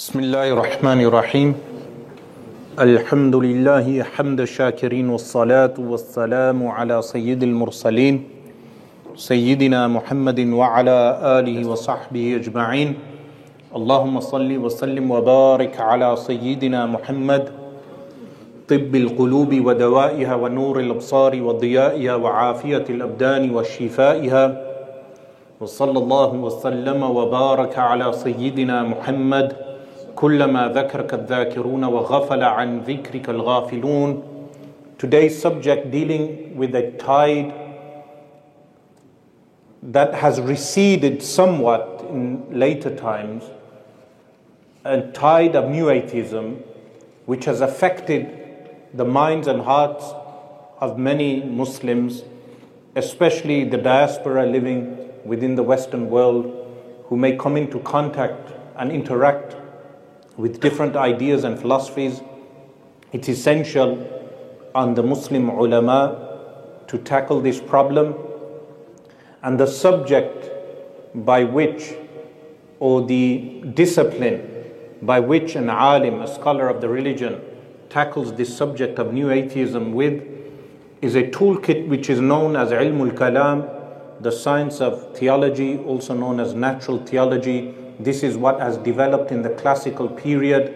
بسم الله الرحمن الرحيم الحمد لله حمد الشاكرين والصلاة والسلام على سيد المرسلين سيدنا محمد وعلى آله وصحبه أجمعين اللهم صل وسلم وبارك على سيدنا محمد طب القلوب ودوائها ونور الأبصار وضيائها وعافية الأبدان وشفائها وصلى الله وسلم وبارك على سيدنا محمد كلما ذكرك الذاكرون وغفل عن ذكرك الغافلون Today's subject dealing with a tide that has receded somewhat in later times, a tide of new atheism which has affected the minds and hearts of many Muslims, especially the diaspora living within the Western world, who may come into contact and interact with different ideas and philosophies. It's essential on the Muslim ulama to tackle this problem. And the subject by which, or the discipline by which an alim, a scholar of the religion, tackles this subject of new atheism with is a toolkit which is known as ilmul kalam, the science of theology, also known as natural theology. This is what has developed in the classical period,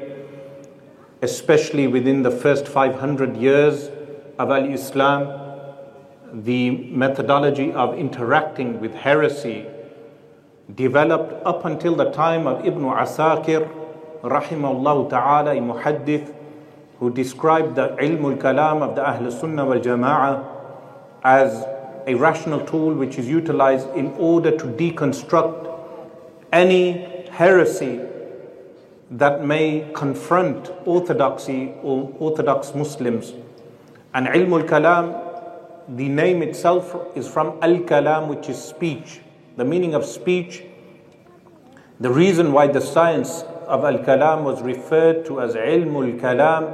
especially within the first 500 years of Al Islam. The methodology of interacting with heresy developed up until the time of Ibn Asakir, rahimahullah ta'ala, a muhaddith, who described the ilmul kalam of the Ahl Sunnah wal Jama'ah as a rational tool which is utilized in order to deconstruct any heresy that may confront orthodoxy or orthodox Muslims. And ilmul kalam, the name itself is from al kalam, which is speech. The meaning of speech, the reason why the science of al kalam was referred to as ilmul kalam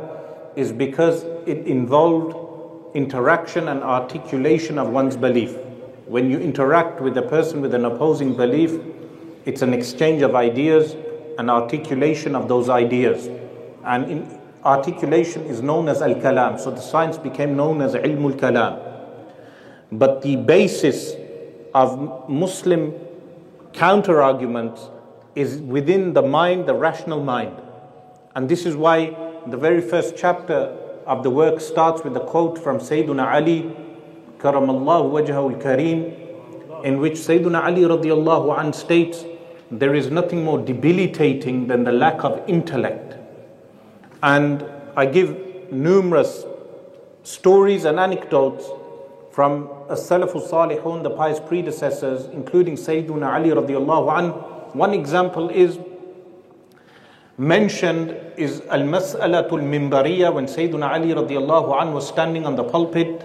is because it involved interaction and articulation of one's belief. When you interact with a person with an opposing belief, it's an exchange of ideas an articulation of those ideas. And articulation is known as al kalam. So the science became known as ilmul kalam. But the basis of Muslim counter arguments is within the mind, the rational mind. And this is why the very first chapter of the work starts with a quote from Sayyidina Ali, Karamallahu wajhahu al-kareem, in which Sayyidina Ali radiallahu an states, there is nothing more debilitating than the lack of intellect. And I give numerous stories and anecdotes from as-Salafus Salihun, the pious predecessors, including Sayyidina Ali radiallahu an. One example is mentioned is al-mas'alatul mimbariya when Sayyidina Ali radiallahu an was standing on the pulpit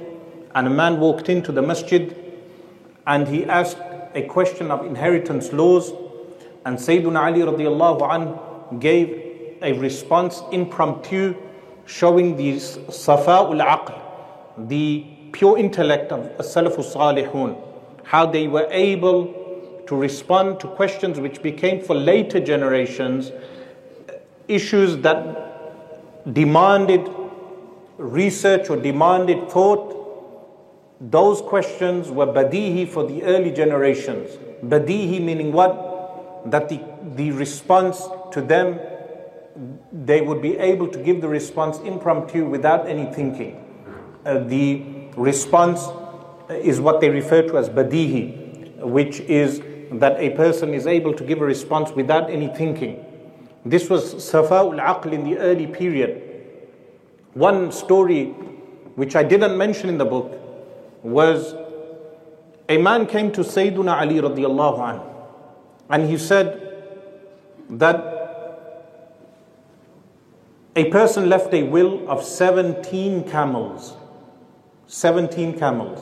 and a man walked into the masjid and he asked a question of inheritance laws and Sayyidina Ali radiallahu an gave a response impromptu showing the safa'ul aql, the pure intellect of Salafus Salihun, how they were able to respond to questions which became for later generations issues that demanded research or demanded thought, those questions were badihi for the early generations. Badihi meaning what? That the, the response to them, they would be able to give the response impromptu without any thinking. Uh, the response is what they refer to as badihi, which is that a person is able to give a response without any thinking. This was Safa'ul Aql in the early period. One story which I didn't mention in the book was a man came to Sayyiduna Ali radiallahu anhu and he said that a person left a will of 17 camels. 17 camels.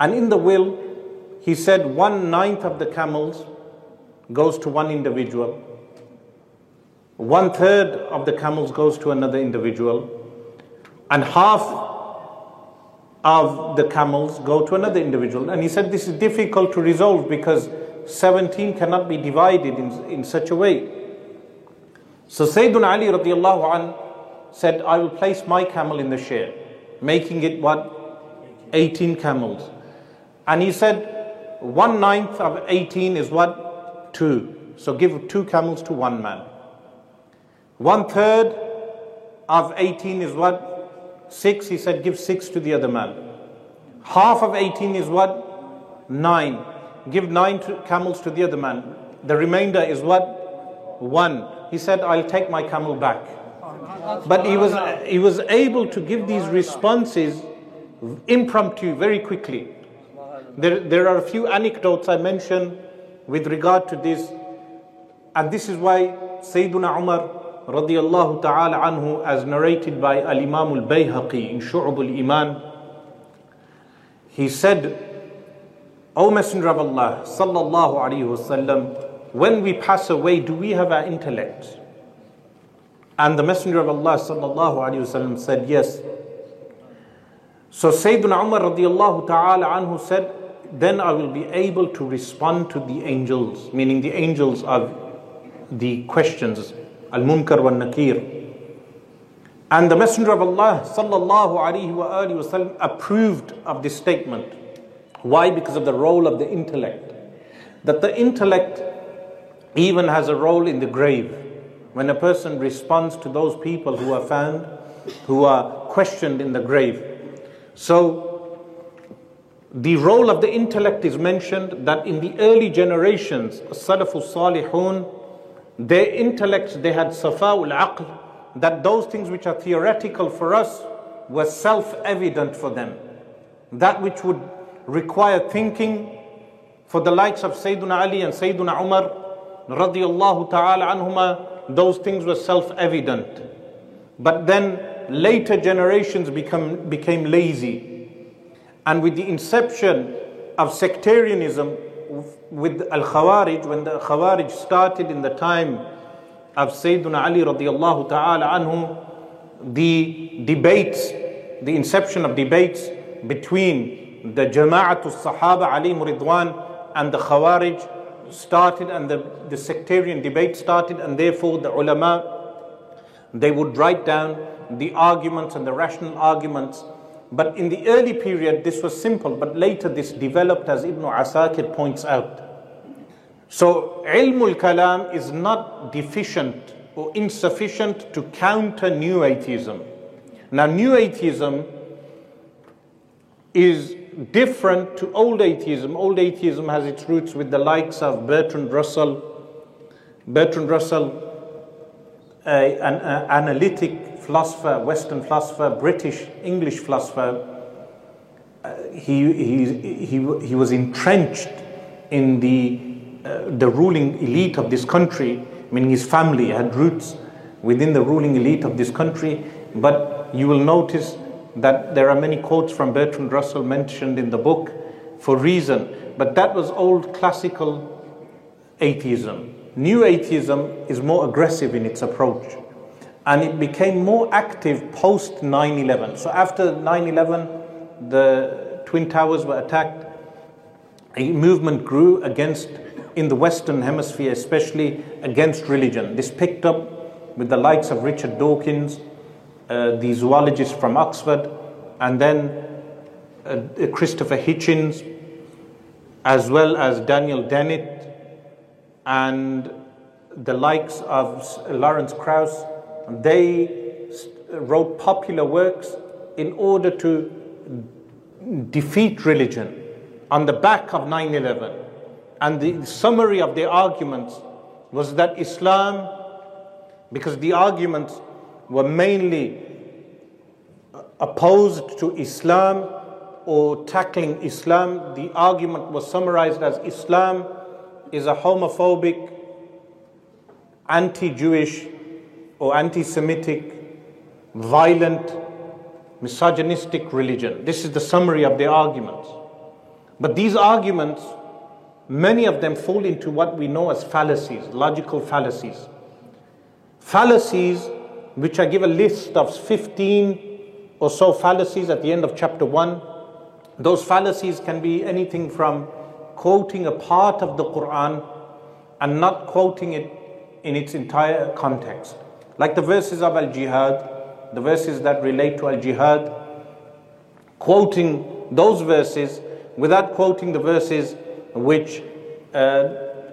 And in the will, he said one ninth of the camels goes to one individual one third of the camels goes to another individual, and half of the camels go to another individual. And he said this is difficult to resolve because 17 cannot be divided in, in such a way. So Sayyidina Ali radiallahu an said, I will place my camel in the share, making it what? 18 camels. And he said, one ninth of 18 is what? Two. So give two camels to one man. One third of 18 is what? Six. He said, give six to the other man. Half of 18 is what? Nine. Give nine camels to the other man. The remainder is what? One. He said, I'll take my camel back. But he was, he was able to give these responses impromptu very quickly. There, there are a few anecdotes I mention with regard to this. And this is why Sayyiduna Umar radiallahu ta'ala anhu, as narrated by Al Imam al Bayhaqi in Shu'ab al Iman, he said, O Messenger of Allah, sallallahu alayhi wasallam, when we pass away, do we have our intellect? And the Messenger of Allah sallallahu alayhi wasallam said, yes. So Sayyidina Umar radiallahu ta'ala anhu said, then I will be able to respond to the angels, meaning the angels of the questions, al-munkar wa nakir. And the Messenger of Allah sallallahu alayhi wa wasallam approved of this statement. Why? Because of the role of the intellect. That the intellect even has a role in the grave. When a person responds to those people who are found, who are questioned in the grave. So, the role of the intellect is mentioned that in the early generations, Salaful Salihun, their intellects, they had safa'ul aql, that those things which are theoretical for us were self evident for them. That which would require thinking for the likes of Sayyidina Ali and Sayyidina Umar radiallahu ta'ala anhuma, those things were self evident. But then later generations become, became lazy. And with the inception of sectarianism with Al Khawarij, when the Khawarij started in the time of Sayyidina Ali radiallahu ta'ala anhu, the debates, the inception of debates between the Jama'atul Sahaba Ali Ridwan and the Khawarij started and the, the sectarian debate started, and therefore the ulama they would write down the arguments and the rational arguments. But in the early period, this was simple, but later this developed, as Ibn Asakir points out. So, ilmul kalam is not deficient or insufficient to counter new atheism. Now, new atheism is different to old atheism. Old atheism has its roots with the likes of Bertrand Russell. Bertrand Russell, a, an a, analytic philosopher, Western philosopher, British, English philosopher, uh, he, he, he, he was entrenched in the, uh, the ruling elite of this country, meaning his family had roots within the ruling elite of this country. But you will notice that there are many quotes from Bertrand Russell mentioned in the book for reason, but that was old classical atheism. New atheism is more aggressive in its approach, and it became more active post 9 11. So, after 9 11, the Twin Towers were attacked, a movement grew against, in the Western Hemisphere especially, against religion. This picked up with the likes of Richard Dawkins uh, the zoologist from Oxford, and then uh, Christopher Hitchens, as well as Daniel Dennett, and the likes of Lawrence Krauss. They wrote popular works in order to defeat religion on the back of 9 11. And the summary of their arguments was that Islam, because the arguments were mainly opposed to Islam or tackling Islam. The argument was summarized as Islam is a homophobic, anti Jewish, or anti Semitic, violent, misogynistic religion. This is the summary of the arguments. But these arguments, many of them fall into what we know as fallacies, logical fallacies. Fallacies which I give a list of 15 or so fallacies at the end of chapter 1. Those fallacies can be anything from quoting a part of the Quran and not quoting it in its entire context. Like the verses of Al Jihad, the verses that relate to Al Jihad, quoting those verses without quoting the verses which uh,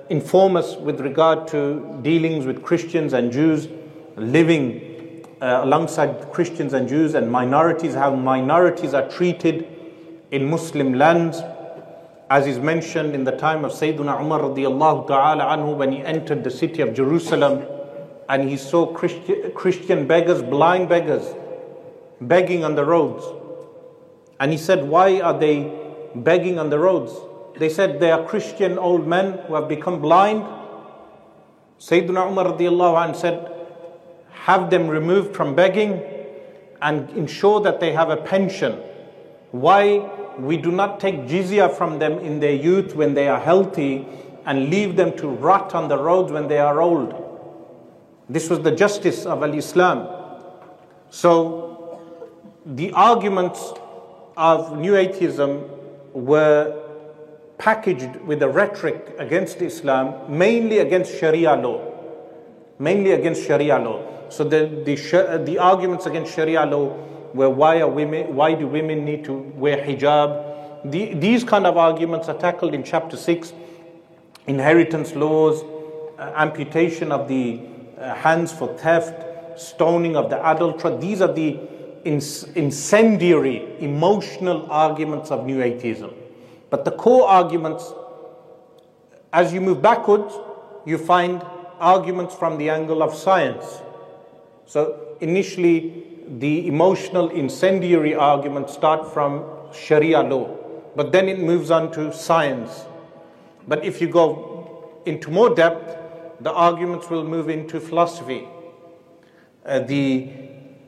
inform us with regard to dealings with Christians and Jews living uh, alongside Christians and Jews and minorities, how minorities are treated in Muslim lands, as is mentioned in the time of Sayyidina Umar radiallahu ta'ala anhu when he entered the city of Jerusalem and he saw Christi- Christian beggars, blind beggars, begging on the roads. And he said, Why are they begging on the roads? They said they are Christian old men who have become blind. Sayyidina Umar radiallahu anh said, Have them removed from begging and ensure that they have a pension. Why we do not take jizya from them in their youth when they are healthy and leave them to rot on the roads when they are old. This was the justice of Al Islam. So, the arguments of New Atheism were packaged with a rhetoric against Islam, mainly against Sharia law. Mainly against Sharia law. So, the, the, the arguments against Sharia law were why, are women, why do women need to wear hijab? The, these kind of arguments are tackled in chapter 6 inheritance laws, uh, amputation of the uh, hands for theft, stoning of the adulterer. These are the incendiary, emotional arguments of New Atheism. But the core arguments, as you move backwards, you find arguments from the angle of science. So initially, the emotional incendiary arguments start from Sharia law, but then it moves on to science. But if you go into more depth, the arguments will move into philosophy. Uh, the,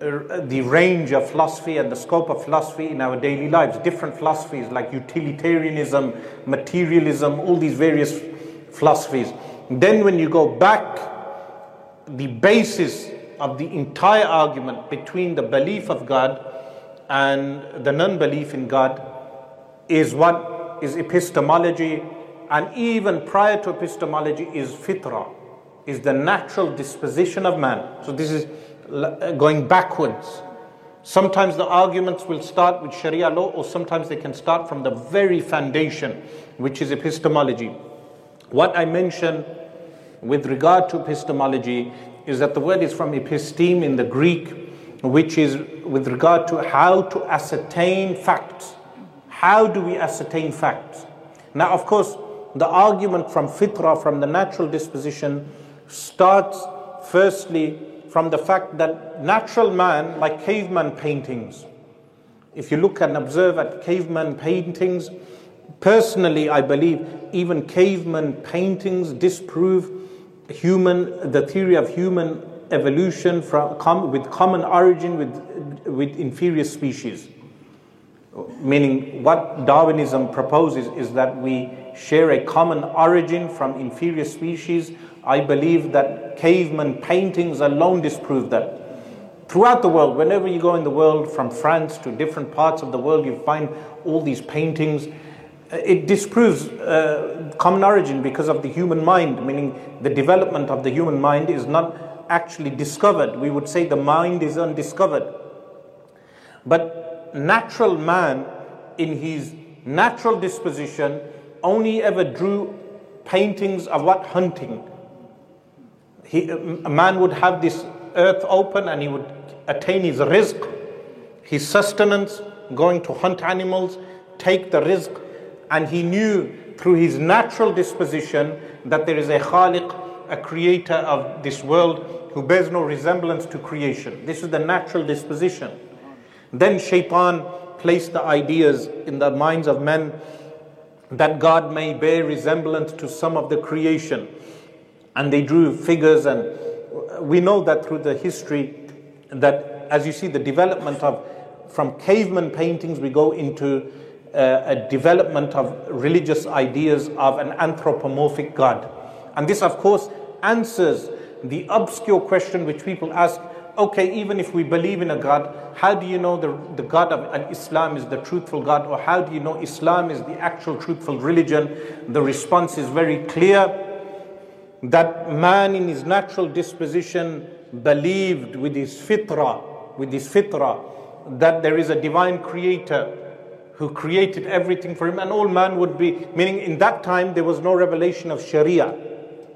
uh, the range of philosophy and the scope of philosophy in our daily lives, different philosophies like utilitarianism, materialism, all these various philosophies. Then, when you go back, the basis of the entire argument between the belief of God and the non belief in God is what is epistemology, and even prior to epistemology is fitra is the natural disposition of man. So this is uh, going backwards. Sometimes the arguments will start with Sharia law, or sometimes they can start from the very foundation, which is epistemology. What I mentioned with regard to epistemology is that the word is from episteme in the Greek, which is with regard to how to ascertain facts. How do we ascertain facts? Now, of course, the argument from fitra, from the natural disposition, starts firstly from the fact that natural man, like caveman paintings, if you look and observe at caveman paintings, personally, I believe even caveman paintings disprove human, the theory of human evolution from, come with common origin with, with inferior species. Meaning, what Darwinism proposes is that we share a common origin from inferior species I believe that caveman paintings alone disprove that. Throughout the world, whenever you go in the world, from France to different parts of the world, you find all these paintings. It disproves uh, common origin because of the human mind, meaning the development of the human mind is not actually discovered. We would say the mind is undiscovered. But natural man, in his natural disposition, only ever drew paintings of what? Hunting he, a man would have this earth open and he would attain his rizq, his sustenance, going to hunt animals, take the rizq, and he knew through his natural disposition that there is a khaliq, a creator of this world who bears no resemblance to creation. This is the natural disposition. Then shaitan placed the ideas in the minds of men that God may bear resemblance to some of the creation and they drew figures and uh, we know that through the history that as you see the development of from caveman paintings we go into uh, a development of religious ideas of an anthropomorphic god. And this of course answers the obscure question which people ask okay even if we believe in a god how do you know the, the god of islam is the truthful god or how do you know islam is the actual truthful religion? The response is very clear that man in his natural disposition believed with his fitra, with his fitra, that there is a divine creator who created everything for him, and all man would be, meaning in that time there was no revelation of Sharia.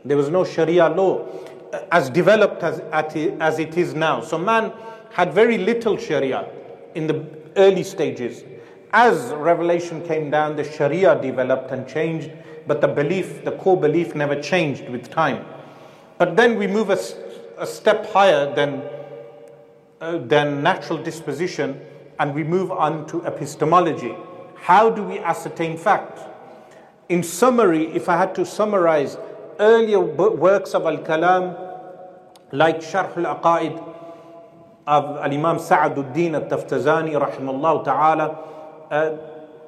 There was no Sharia law uh, as developed as, as it is now. So man had very little Sharia in the early stages. As revelation came down, the Sharia developed and changed, but the belief, the core belief, never changed with time. But then we move a, a step higher than, uh, than natural disposition and we move on to epistemology. How do we ascertain facts? In summary, if I had to summarize earlier works of Al Kalam, like Sharh al Aqaid of Al Imam Sa'aduddin al Taftazani, rahimahullah ta'ala, uh,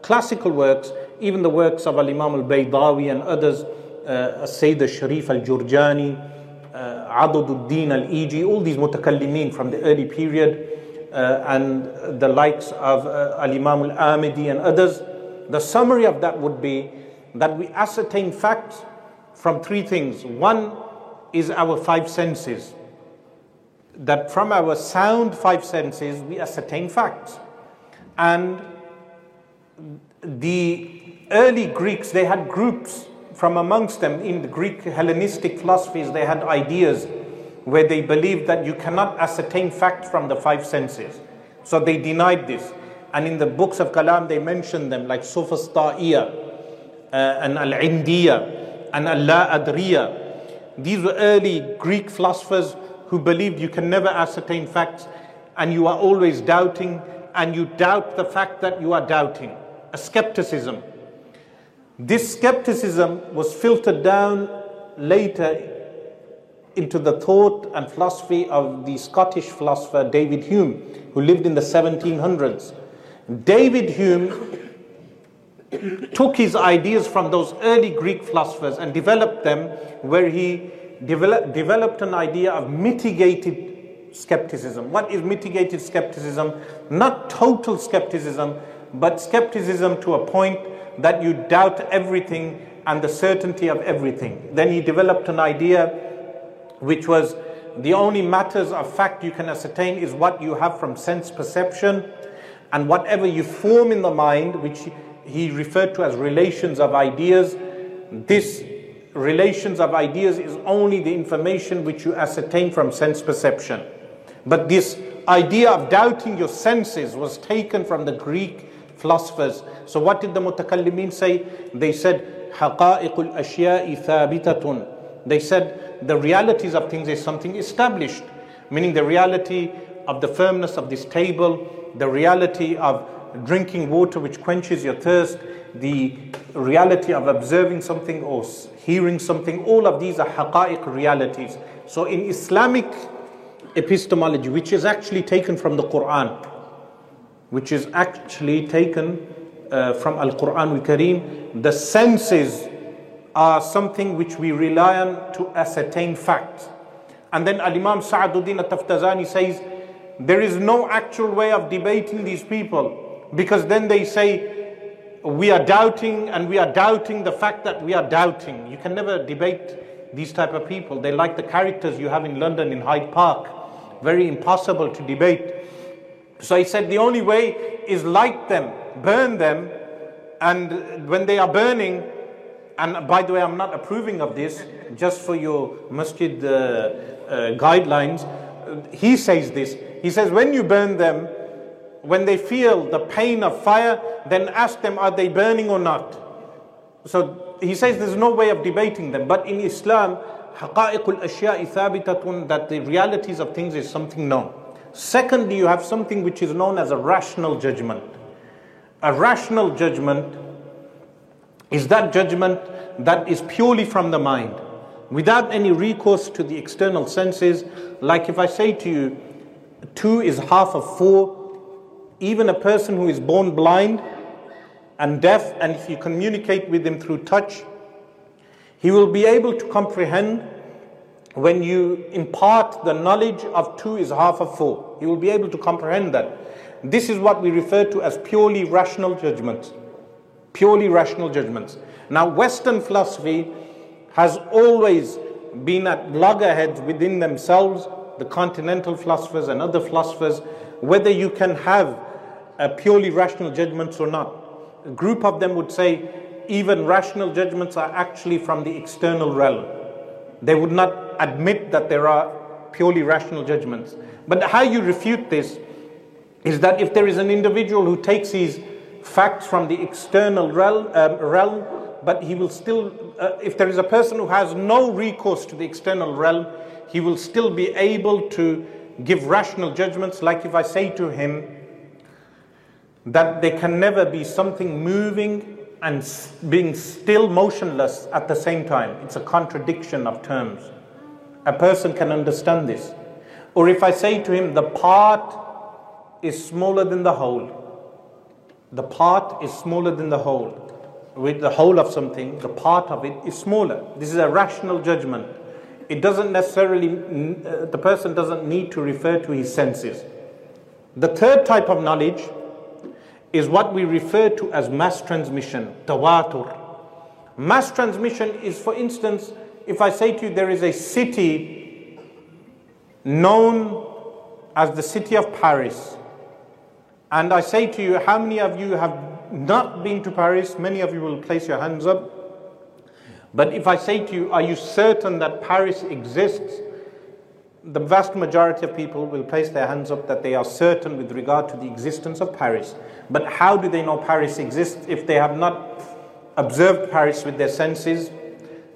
classical works, even the works of Al Imam al Baydawi and others, uh, Sayyid al Sharif al Jurjani, uh, Adududdin al Iji, all these mutakallimin from the early period uh, and the likes of uh, Al Imam Al Amidi and others, the summary of that would be that we ascertain facts from three things. One is our five senses. That from our sound five senses we ascertain facts. And the early Greeks, they had groups from amongst them in the Greek Hellenistic philosophies, they had ideas where they believed that you cannot ascertain facts from the five senses. So they denied this. And in the books of Kalam, they mention them like Sophistaia uh, and Al Indiya and Al La Adriya. These were early Greek philosophers who believed you can never ascertain facts and you are always doubting and you doubt the fact that you are doubting. A skepticism. This skepticism was filtered down later into the thought and philosophy of the Scottish philosopher David Hume, who lived in the 1700s. David Hume took his ideas from those early Greek philosophers and developed them, where he develop, developed an idea of mitigated skepticism. What is mitigated skepticism? Not total skepticism, but skepticism to a point that you doubt everything and the certainty of everything. Then he developed an idea which was the only matters of fact you can ascertain is what you have from sense perception and whatever you form in the mind, which he referred to as relations of ideas. This relations of ideas is only the information which you ascertain from sense perception. But this idea of doubting your senses was taken from the Greek philosophers. So what did the mutakallimin say? They said, حقائق الأشياء ثابتة. they said the realities of things is something established, meaning the reality of the firmness of this table, the reality of drinking water which quenches your thirst, the reality of observing something or hearing something, all of these are haqa'iq realities. So in Islamic epistemology, which is actually taken from the Quran, which is actually taken uh, from Al Quran al Kareem, the senses are something which we rely on to ascertain facts. And then Al Imam Sa'aduddin al Taftazani says, there is no actual way of debating these people because then they say, we are doubting and we are doubting the fact that we are doubting. You can never debate these type of people. They like the characters you have in London in Hyde Park. Very impossible to debate. So he said the only way is light them, burn them, and when they are burning, and by the way, I'm not approving of this, just for your masjid uh, uh, guidelines. He says this. He says, when you burn them, when they feel the pain of fire, then ask them, are they burning or not? So he says there's no way of debating them. But in Islam, haqa'iqul ashya'i thabitatun, that the realities of things is something known. Secondly, you have something which is known as a rational judgment. A rational judgment is that judgment that is purely from the mind, without any recourse to the external senses. Like if I say to you, two is half of four, even a person who is born blind and deaf, and if you communicate with him through touch, he will be able to comprehend when you impart the knowledge of two is half of four. He will be able to comprehend that. This is what we refer to as purely rational judgments purely rational judgments. Now, Western philosophy has always been at loggerheads within themselves, the continental philosophers and other philosophers, whether you can have purely rational judgments or not. A group of them would say even rational judgments are actually from the external realm. They would not admit that there are purely rational judgments. But how you refute this is that if there is an individual who takes these facts from the external realm, um, realm but he will still, uh, if there is a person who has no recourse to the external realm, he will still be able to give rational judgments. Like if I say to him that there can never be something moving and being still motionless at the same time, it's a contradiction of terms. A person can understand this. Or if I say to him, the part is smaller than the whole, the part is smaller than the whole. With the whole of something, the part of it is smaller. This is a rational judgment. It doesn't necessarily, uh, the person doesn't need to refer to his senses. The third type of knowledge is what we refer to as mass transmission, tawatur. Mass transmission is, for instance, if I say to you there is a city known as the city of Paris, and I say to you, how many of you have not been to Paris? Many of you will place your hands up. But if I say to you, are you certain that Paris exists? The vast majority of people will place their hands up that they are certain with regard to the existence of Paris. But how do they know Paris exists if they have not observed Paris with their senses?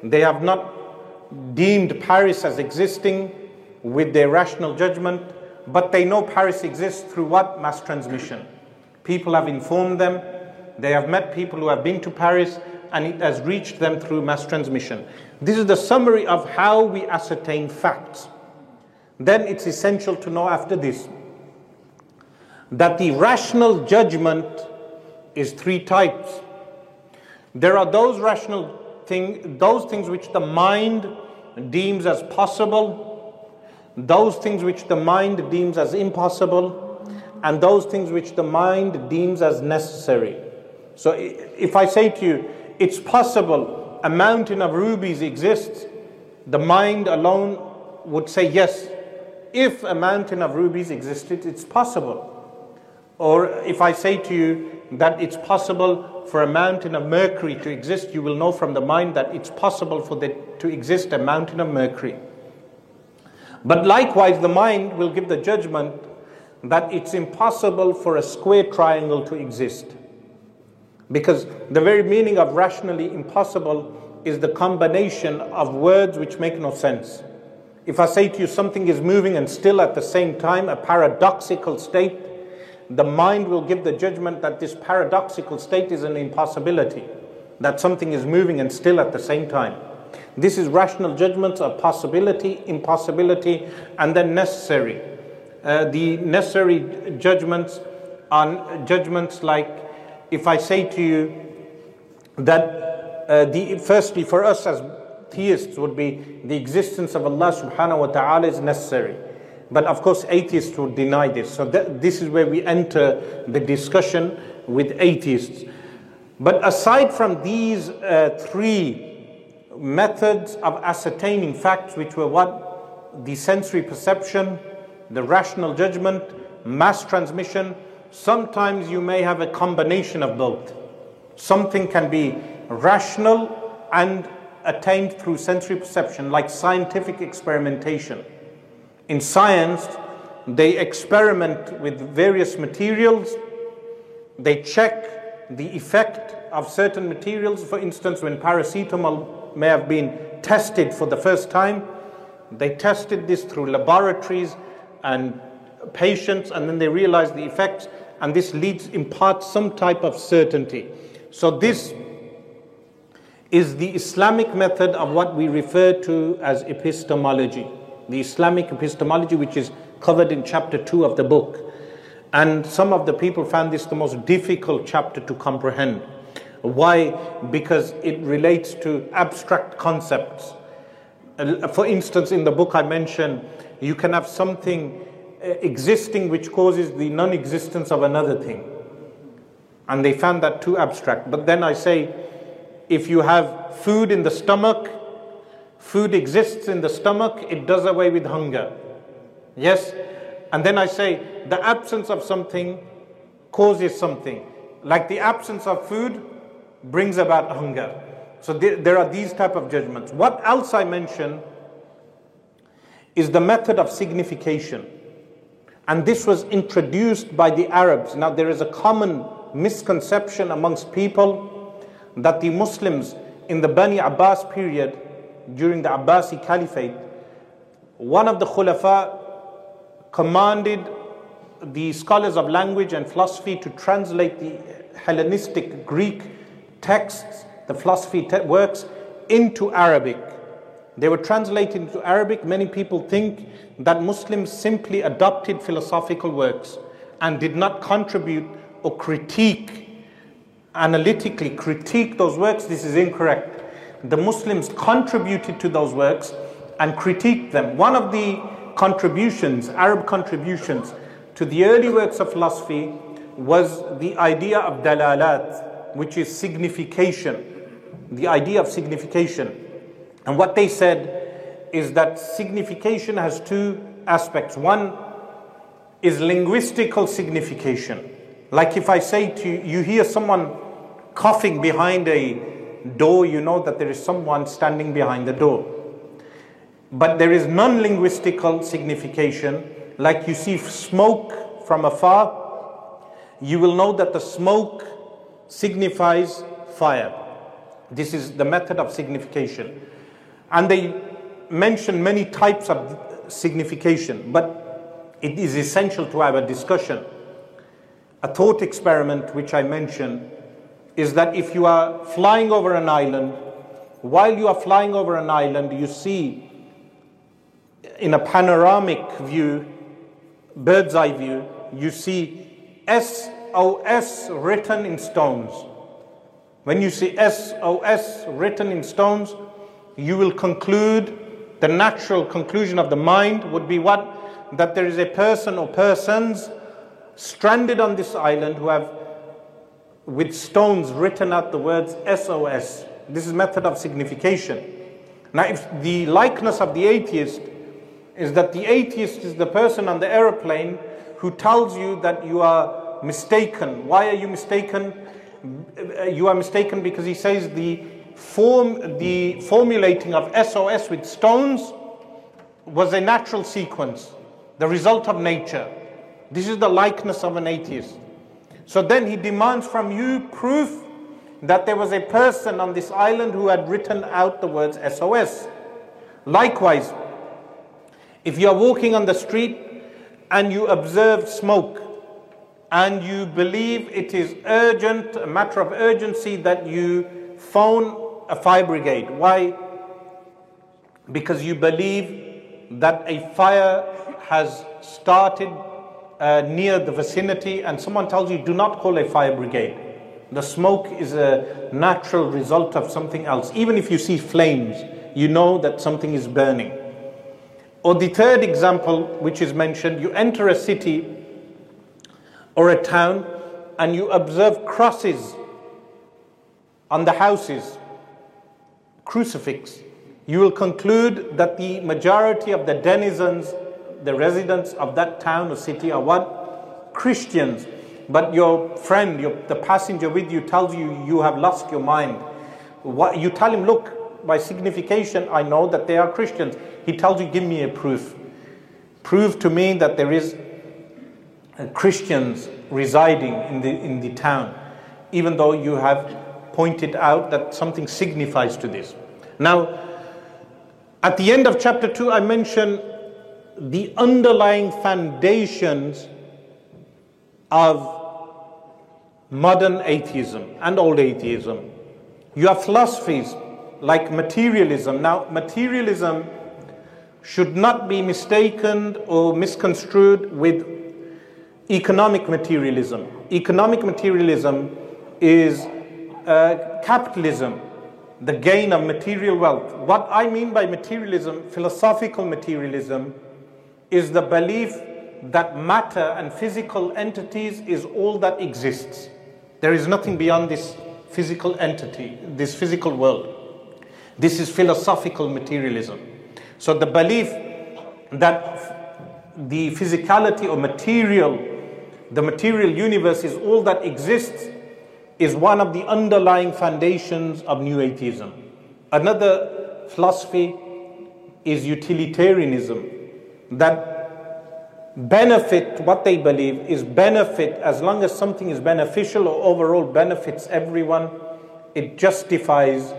They have not deemed Paris as existing with their rational judgment but they know Paris exists through what? Mass transmission. People have informed them, they have met people who have been to Paris, and it has reached them through mass transmission. This is the summary of how we ascertain facts. Then it's essential to know after this that the rational judgment is three types. There are those rational things, those things which the mind deems as possible those things which the mind deems as impossible and those things which the mind deems as necessary. So if I say to you, it's possible a mountain of rubies exists, the mind alone would say yes. If a mountain of rubies existed, it's possible. Or if I say to you that it's possible for a mountain of mercury to exist, you will know from the mind that it's possible for there to exist a mountain of mercury. But likewise, the mind will give the judgment that it's impossible for a square triangle to exist. Because the very meaning of rationally impossible is the combination of words which make no sense. If I say to you something is moving and still at the same time, a paradoxical state, the mind will give the judgment that this paradoxical state is an impossibility, that something is moving and still at the same time. This is rational judgments of possibility, impossibility, and then necessary. Uh, the necessary judgments are judgments like if I say to you that uh, the firstly for us as theists would be the existence of Allah subhanahu wa ta'ala is necessary. But of course, atheists would deny this. So this is where we enter the discussion with atheists. But aside from these uh, three methods of ascertaining facts, which were what? The sensory perception, the rational judgment, mass transmission. Sometimes you may have a combination of both. Something can be rational and attained through sensory perception, like scientific experimentation. In science, they experiment with various materials, they check the effect of certain materials. For instance, when paracetamol may have been tested for the first time. They tested this through laboratories and patients, and then they realized the effects, and this leads, imparts some type of certainty. So, this is the Islamic method of what we refer to as epistemology, the Islamic epistemology, which is covered in chapter 2 of the book. And some of the people found this the most difficult chapter to comprehend. Why? Because it relates to abstract concepts. Uh, for instance, in the book I mentioned, you can have something uh, existing which causes the non existence of another thing. And they found that too abstract. But then I say, if you have food in the stomach, food exists in the stomach, it does away with hunger. Yes? And then I say the absence of something causes something. Like the absence of food brings about hunger. So there, there are these type of judgments. What else I mention is the method of signification. And this was introduced by the Arabs. Now there is a common misconception amongst people that the Muslims in the Bani Abbas period during the Abbasi Caliphate, one of the Khulafa commanded the scholars of language and philosophy to translate the Hellenistic Greek texts, the philosophy te- works, into Arabic. They were translated into Arabic. Many people think that Muslims simply adopted philosophical works and did not contribute or critique, analytically critique those works. This is incorrect. The Muslims contributed to those works and critiqued them. One of the contributions, Arab contributions to the early works of philosophy was the idea of dalalat, which is signification. The idea of signification. And what they said is that signification has two aspects. One is linguistical signification. Like if I say to you, you hear someone coughing behind a door, you know that there is someone standing behind the door. But there is non linguistical signification, like you see smoke from afar, you will know that the smoke signifies fire. This is the method of signification. And they mention many types of signification, but it is essential to have a discussion. A thought experiment, which I mentioned, is that if you are flying over an island, while you are flying over an island, you see in a panoramic view, bird's eye view, you see SOS written in stones. When you see SOS written in stones, you will conclude the natural conclusion of the mind would be what? That there is a person or persons stranded on this island who have with stones written out the words SOS. This is method of signification. Now, if the likeness of the atheist is that the atheist is the person on the aeroplane who tells you that you are mistaken. Why are you mistaken? You are mistaken because he says the form, the formulating of SOS with stones was a natural sequence, the result of nature. This is the likeness of an atheist. So then he demands from you proof that there was a person on this island who had written out the words SOS. Likewise, if you are walking on the street and you observe smoke and you believe it is urgent, a matter of urgency that you phone a fire brigade. Why? Because you believe that a fire has started uh, near the vicinity and someone tells you do not call a fire brigade. The smoke is a natural result of something else. Even if you see flames, you know that something is burning. Or the third example, which is mentioned, you enter a city or a town and you observe crosses on the houses, crucifix. You will conclude that the majority of the denizens, the residents of that town or city are what? Christians. But your friend, your, the passenger with you tells you you have lost your mind. What, you tell him, look, by signification, I know that they are Christians. He tells you, Give me a proof. Prove to me that there is Uh, Christians residing in the, in the town, even though you have pointed out that something signifies to this. Now, at the end of chapter 2, I mention the underlying foundations of modern atheism and old atheism. You have philosophies like materialism. Now, materialism should not be mistaken or misconstrued with economic materialism. Economic materialism is uh, capitalism, the gain of material wealth. What I mean by materialism, philosophical materialism, is the belief that matter and physical entities is all that exists. There is nothing beyond this physical entity, this physical world. This is philosophical materialism. So the belief that the physicality or material, the material universe is all that exists, is one of the underlying foundations of New Atheism. Another philosophy is utilitarianism, that benefit, what they believe is benefit, as long as something is beneficial or overall benefits everyone, it justifies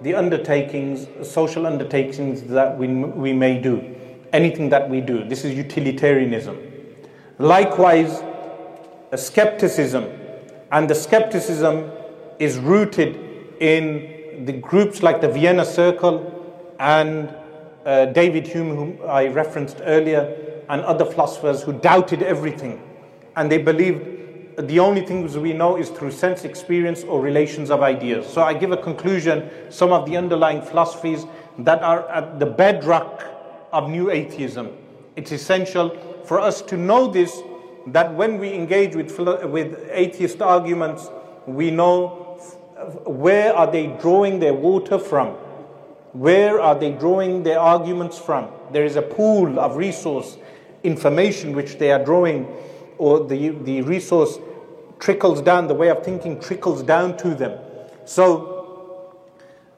the undertakings, social undertakings that we, we may do, anything that we do. This is utilitarianism. Likewise, a skepticism, and the skepticism is rooted in the groups like the Vienna Circle and uh, David Hume, whom I referenced earlier, and other philosophers who doubted everything. And they believed the only things we know is through sense experience or relations of ideas. So I give a conclusion, some of the underlying philosophies that are at the bedrock of new atheism. It's essential for us to know this that when we engage with, with atheist arguments, we know where are they drawing their water from? Where are they drawing their arguments from? There is a pool of resource information which they are drawing or the, the resource trickles down, the way of thinking trickles down to them. So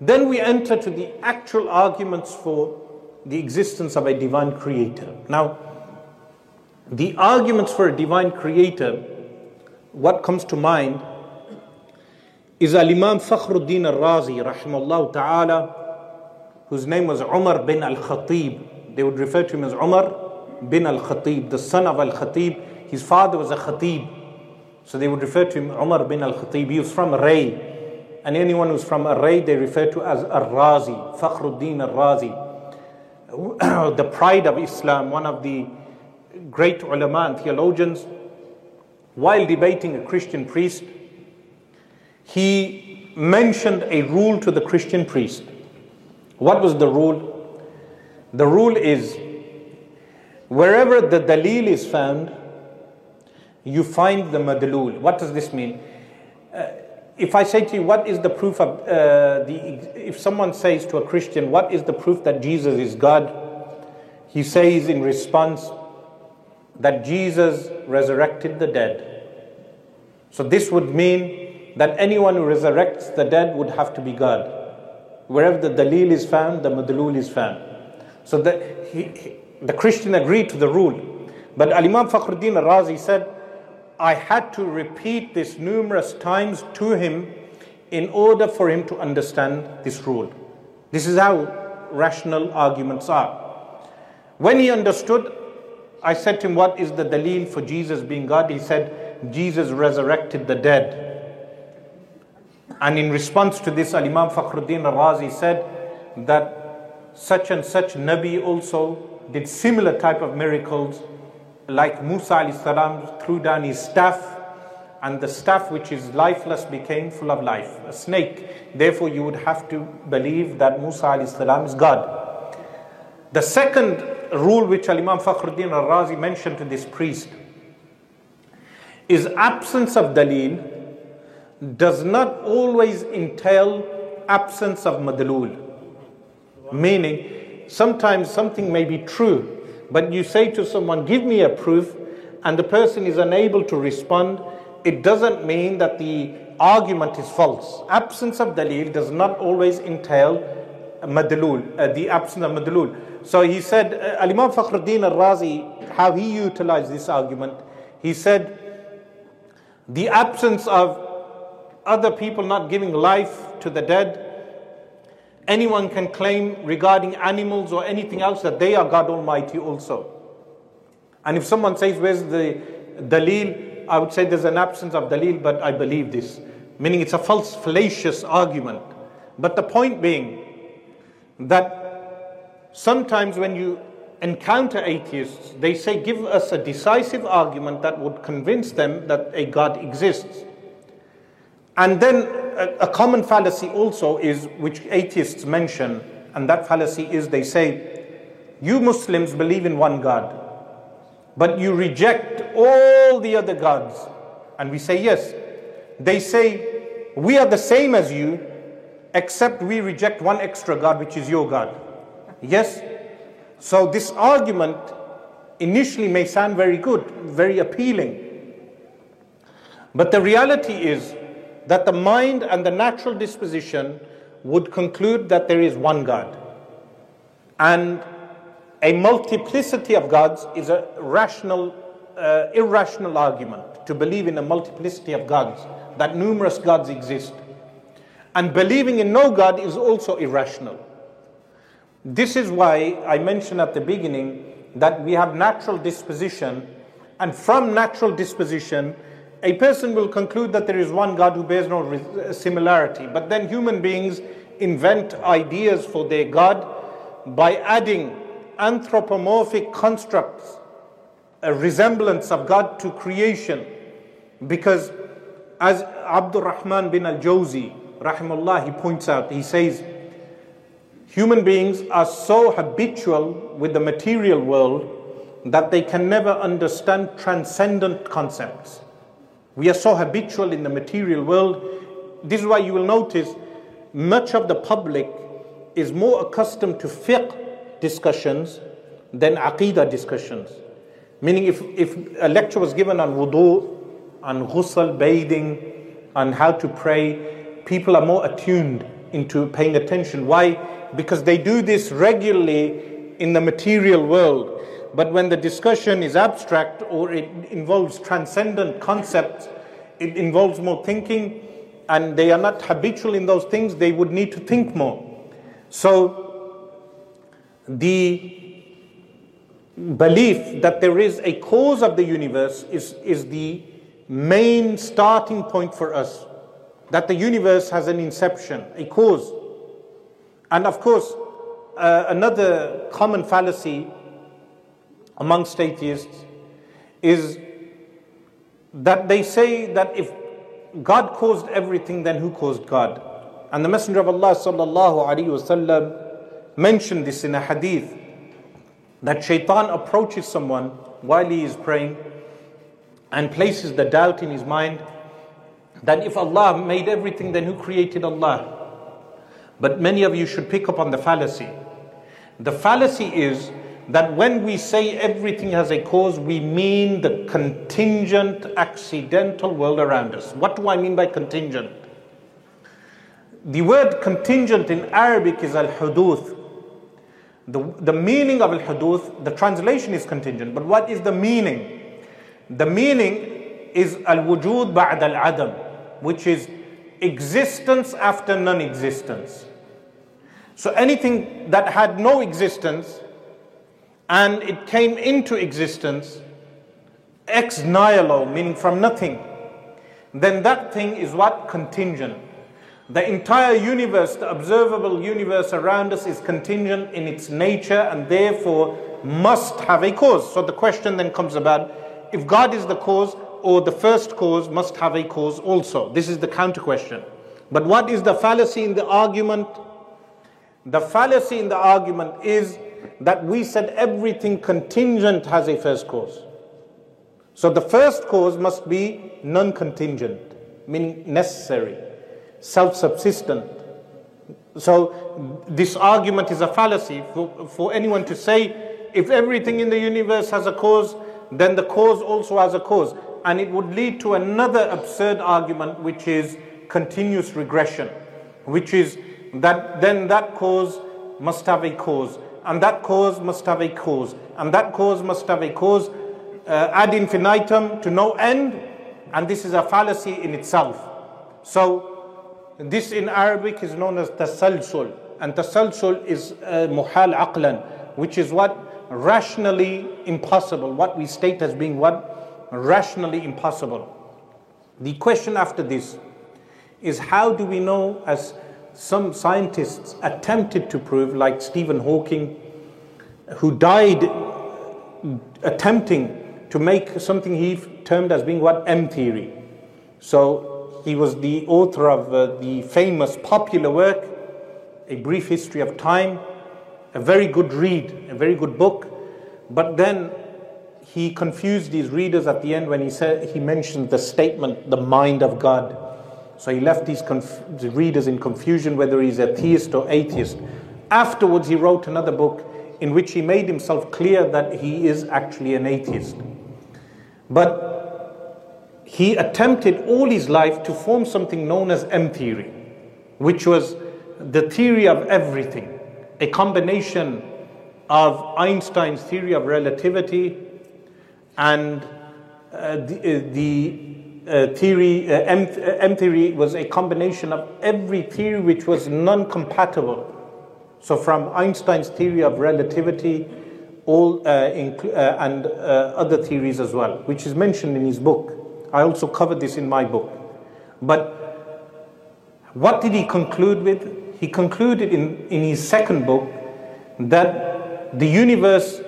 then we enter to the actual arguments for the existence of a divine creator. Now, the arguments for a divine creator, what comes to mind is Al Imam Fakhruddin al Razi, rahimahullah ta'ala, whose name was Umar bin al Khatib. They would refer to him as Umar bin al Khatib, the son of al Khatib. His father was a Khatib. So they would refer to him Umar bin al Khatib. He was from Ray. And anyone who's from Ray, they refer to as Al Razi, Fakhruddin al Razi. the pride of Islam, one of the great ulama and theologians, while debating a Christian priest, he mentioned a rule to the Christian priest. What was the rule? The rule is Wherever the dalil is found, you find the madlul. What does this mean? Uh, if I say to you, what is the proof of uh, the, if someone says to a Christian, what is the proof that Jesus is God? He says in response that Jesus resurrected the dead. So this would mean that anyone who resurrects the dead would have to be God. Wherever the dalil is found, the madlul is found. So that he, the Christian agreed to the rule. But Al Imam Fakhruddin Razi said, I had to repeat this numerous times to him in order for him to understand this rule. This is how rational arguments are. When he understood, I said to him, What is the dalil for Jesus being God? He said, Jesus resurrected the dead. And in response to this, Al Imam Fakhruddin Razi said that such and such Nabi also did similar type of miracles like Musa salam threw down his staff and the staff which is lifeless became full of life, a snake. Therefore, you would have to believe that Musa salam is God. The second rule which Imam Fakhruddin al Razi mentioned to this priest is absence of dalil does not always entail absence of madlul. Meaning, sometimes something may be true, but you say to someone, Give me a proof, and the person is unable to respond, it doesn't mean that the argument is false. Absence of dalil does not always entail madlul, uh, the absence of madlul. So he said, uh, Al Imam Fakhruddin al Razi, how he utilized this argument, he said, the absence of other people not giving life to the dead anyone can claim regarding animals or anything else that they are God Almighty also. And if someone says, Where's the dalil? I would say there's an absence of dalil, but I believe this. Meaning it's a false, fallacious argument. But the point being that sometimes when you encounter atheists, they say, Give us a decisive argument that would convince them that a God exists. And then a, a common fallacy also is, which atheists mention, and that fallacy is they say, you Muslims believe in one God, but you reject all the other gods. And we say, yes. They say, we are the same as you, except we reject one extra God, which is your God. Yes? So this argument initially may sound very good, very appealing. But the reality is that the mind and the natural disposition would conclude that there is one God. And a multiplicity of gods is a rational, uh, irrational argument to believe in a multiplicity of gods, that numerous gods exist. And believing in no God is also irrational. This is why I mentioned at the beginning that we have natural disposition, and from natural disposition, a person will conclude that there is one God who bears no uh, similarity. But then human beings invent ideas for their God by adding anthropomorphic constructs, a resemblance of God to creation. Because as Abdul Rahman bin al Jawzi, rahimullah, he points out, he says, human beings are so habitual with the material world that they can never understand transcendent concepts. We are so habitual in the material world. This is why you will notice much of the public is more accustomed to fiqh discussions than aqidah discussions. Meaning, if, if a lecture was given on wudu, on ghusl, bathing, on how to pray, people are more attuned into paying attention. Why? Because they do this regularly in the material world. But when the discussion is abstract or it involves transcendent concepts, it involves more thinking, and they are not habitual in those things, they would need to think more. So, the belief that there is a cause of the universe is, is the main starting point for us. That the universe has an inception, a cause. And of course, uh, another common fallacy amongst atheists is that they say that if God caused everything, then who caused God? And the Messenger of Allah sallallahu alaihi wasallam mentioned this in a hadith that shaitan approaches someone while he is praying and places the doubt in his mind that if Allah made everything, then who created Allah? But many of you should pick up on the fallacy. The fallacy is that when we say everything has a cause, we mean the contingent, accidental world around us. What do I mean by contingent? The word contingent in Arabic is al huduth. The, the meaning of al huduth, the translation is contingent, but what is the meaning? The meaning is al wujud ba'd al adam, which is existence after non existence. So anything that had no existence and it came into existence ex nihilo, meaning from nothing, then that thing is what? Contingent. The entire universe, the observable universe around us, is contingent in its nature and therefore must have a cause. So the question then comes about if God is the cause or the first cause must have a cause also. This is the counter question. But what is the fallacy in the argument? The fallacy in the argument is that we said everything contingent has a first cause. So the first cause must be non contingent, meaning necessary, self subsistent. So this argument is a fallacy for, for anyone to say if everything in the universe has a cause, then the cause also has a cause. And it would lead to another absurd argument, which is continuous regression, which is that then that cause must have a cause and that cause must have a cause, and that cause must have a cause uh, ad infinitum to no end, and this is a fallacy in itself. So, this in Arabic is known as tasalsul, and tasalsul is uh, muhal aqlan, which is what rationally impossible, what we state as being what rationally impossible. The question after this is how do we know as some scientists attempted to prove, like Stephen Hawking, who died attempting to make something he termed as being what M theory. So he was the author of uh, the famous popular work, A Brief History of Time, a very good read, a very good book. But then he confused his readers at the end when he said he mentioned the statement, the mind of God. So he left these the readers in confusion whether he's a theist or atheist. Afterwards, he wrote another book in which he made himself clear that he is actually an atheist. But he attempted all his life to form something known as M theory, which was the theory of everything, a combination of Einstein's theory of relativity and uh, the, uh, the uh, theory, uh, M, uh, M theory was a combination of every theory which was non compatible. So, from Einstein's theory of relativity, all uh, and other theories as well, which is mentioned in his book. I also covered this in my book. But what did he conclude with? He concluded in, in his second book that the universe,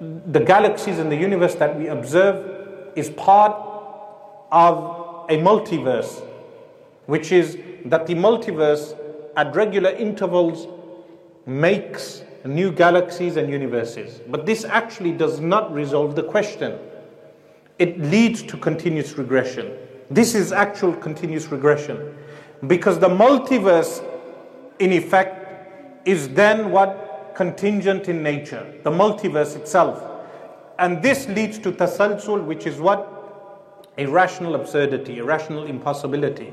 the galaxies and the universe that we observe, is part of a multiverse, which is that the multiverse at regular intervals makes new galaxies and universes. But this actually does not resolve the question. It leads to continuous regression. This is actual continuous regression. Because the multiverse, in effect, is then what? Contingent in nature, the multiverse itself. And this leads to tasalsul, which is what? A rational absurdity, a rational impossibility.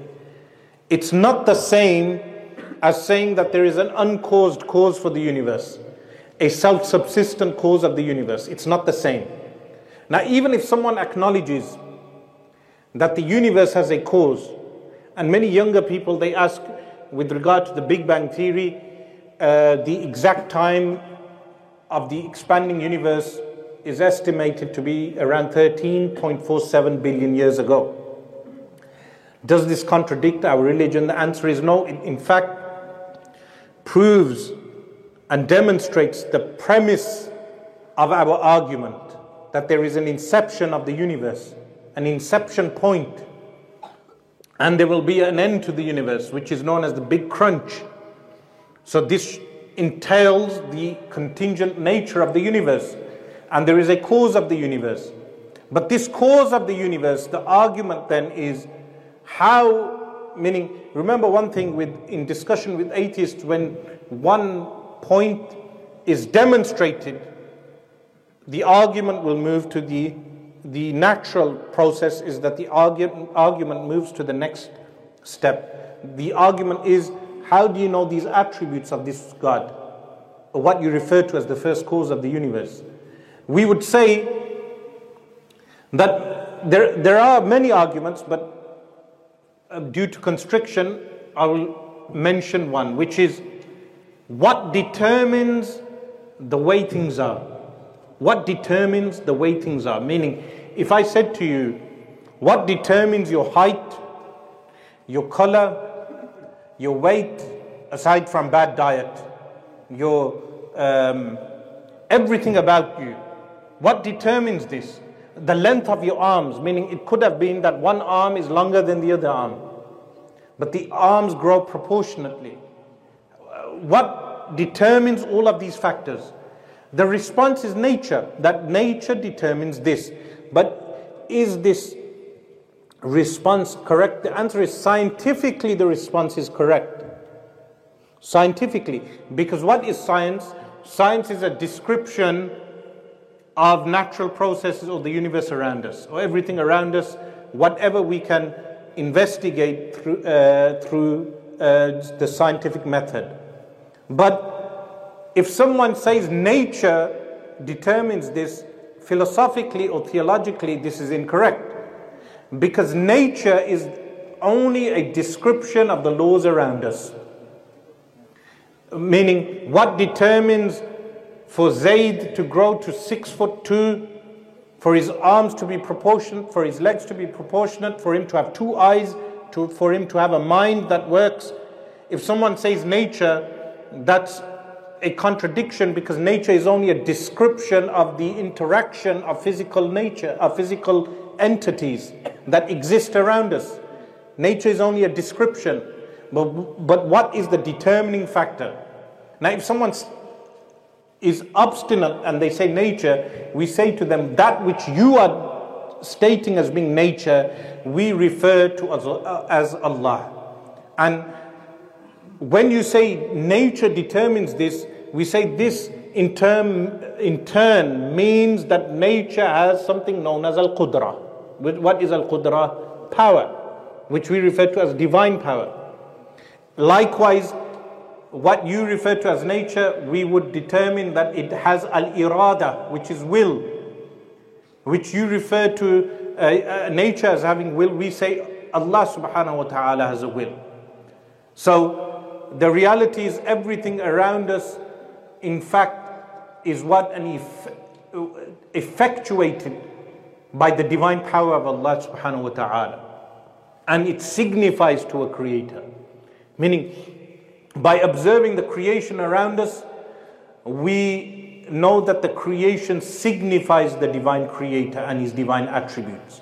It's not the same as saying that there is an uncaused cause for the universe, a self subsistent cause of the universe. It's not the same. Now, even if someone acknowledges that the universe has a cause, and many younger people they ask with regard to the Big Bang theory, uh, the exact time of the expanding universe is estimated to be around 13.47 billion years ago. Does this contradict our religion? The answer is no. In fact, proves and demonstrates the premise of our argument that there is an inception of the universe, an inception point, and there will be an end to the universe, which is known as the Big Crunch. So, this entails the contingent nature of the universe, and there is a cause of the universe. But this cause of the universe, the argument then is how meaning remember one thing with in discussion with atheists when one point is demonstrated the argument will move to the the natural process is that the argument, argument moves to the next step. The argument is how do you know these attributes of this god? Or what you refer to as the first cause of the universe we would say that there, there are many arguments but uh, due to constriction, I will mention one, which is what determines the way things are. What determines the way things are? Meaning, if I said to you, what determines your height, your color, your weight, aside from bad diet, your um, everything about you, what determines this? the length of your arms, meaning it could have been that one arm is longer than the other arm, but the arms grow proportionately. Uh, what determines all of these factors? The response is nature, that nature determines this. But is this response correct? The answer is scientifically, the response is correct. Scientifically, because what is science? Science is a description of natural processes of the universe around us, or everything around us, whatever we can investigate through, uh, through uh, the scientific method. But if someone says nature determines this, philosophically or theologically, this is incorrect. Because nature is only a description of the laws around us. Meaning, what determines for Zayd to grow to six foot two, for his arms to be proportionate, for his legs to be proportionate, for him to have two eyes, to, for him to have a mind that works. If someone says nature, that's a contradiction because nature is only a description of the interaction of physical nature, of physical entities that exist around us. Nature is only a description. But, but what is the determining factor? Now, if someone is obstinate and they say nature, we say to them, that which you are stating as being nature, we refer to as, uh, as Allah. And when you say nature determines this, we say this in, term, in turn means that nature has something known as Al Qudra. What is Al Qudra? Power, which we refer to as divine power. Likewise, what you refer to as nature, we would determine that it has Al Irada, which is will, which you refer to uh, uh, nature as having will. We say Allah subhanahu wa ta'ala has a will. So the reality is everything around us, in fact, is what an eff- effectuated by the divine power of Allah subhanahu wa ta'ala. And it signifies to a creator. Meaning, by observing the creation around us, we know that the creation signifies the divine creator and his divine attributes.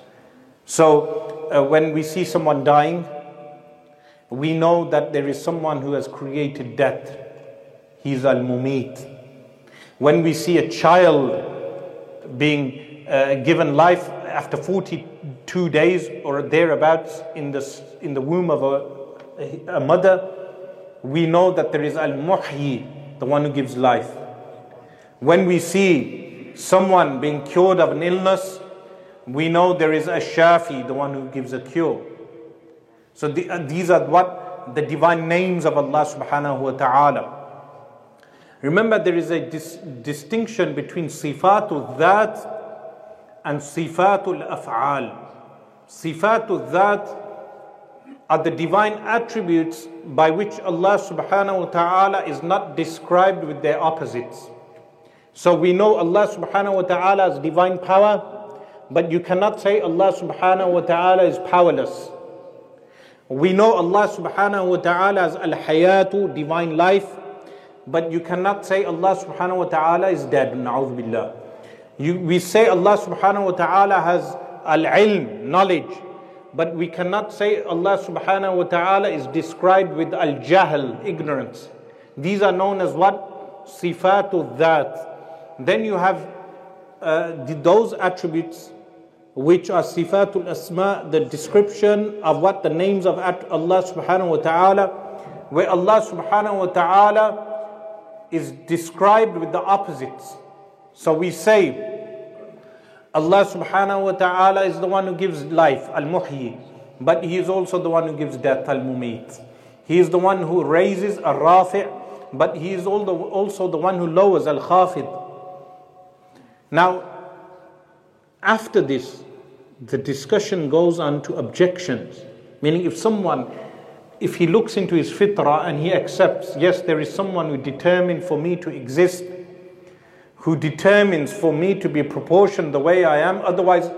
So, uh, when we see someone dying, we know that there is someone who has created death. He's Al Mumit. When we see a child being uh, given life after 42 days or thereabouts in the, in the womb of a, a mother, we know that there is Al Muhyi, the one who gives life. When we see someone being cured of an illness, we know there is a Shafi, the one who gives a cure. So the, uh, these are what the divine names of Allah subhanahu wa ta'ala. Remember, there is a dis- distinction between sifatul that and sifatul af'al. Sifatul that are the divine attributes by which Allah subhanahu wa ta'ala is not described with their opposites. So we know Allah subhanahu wa ta'ala has divine power, but you cannot say Allah subhanahu wa ta'ala is powerless. We know Allah subhanahu wa ta'ala has al hayatu, divine life, but you cannot say Allah subhanahu wa ta'ala is dead. Na'udhu billah. We say Allah subhanahu wa ta'ala has al-ilm, knowledge. But we cannot say Allah subhanahu wa ta'ala is described with al-jahl, ignorance. These are known as what? Sifatul that. Then you have uh, those attributes which are sifatul asma, the description of what the names of Allah subhanahu wa ta'ala, where Allah subhanahu wa ta'ala is described with the opposites. So we say, Allah subhanahu wa ta'ala is the one who gives life, Al Muhyi, but He is also the one who gives death, Al Mumit. He is the one who raises, Al Rafi', but He is also the one who lowers, Al Khafid. Now, after this, the discussion goes on to objections, meaning if someone if he looks into his fitrah and he accepts, yes, there is someone who determined for me to exist, who determines for me to be proportioned the way I am, otherwise,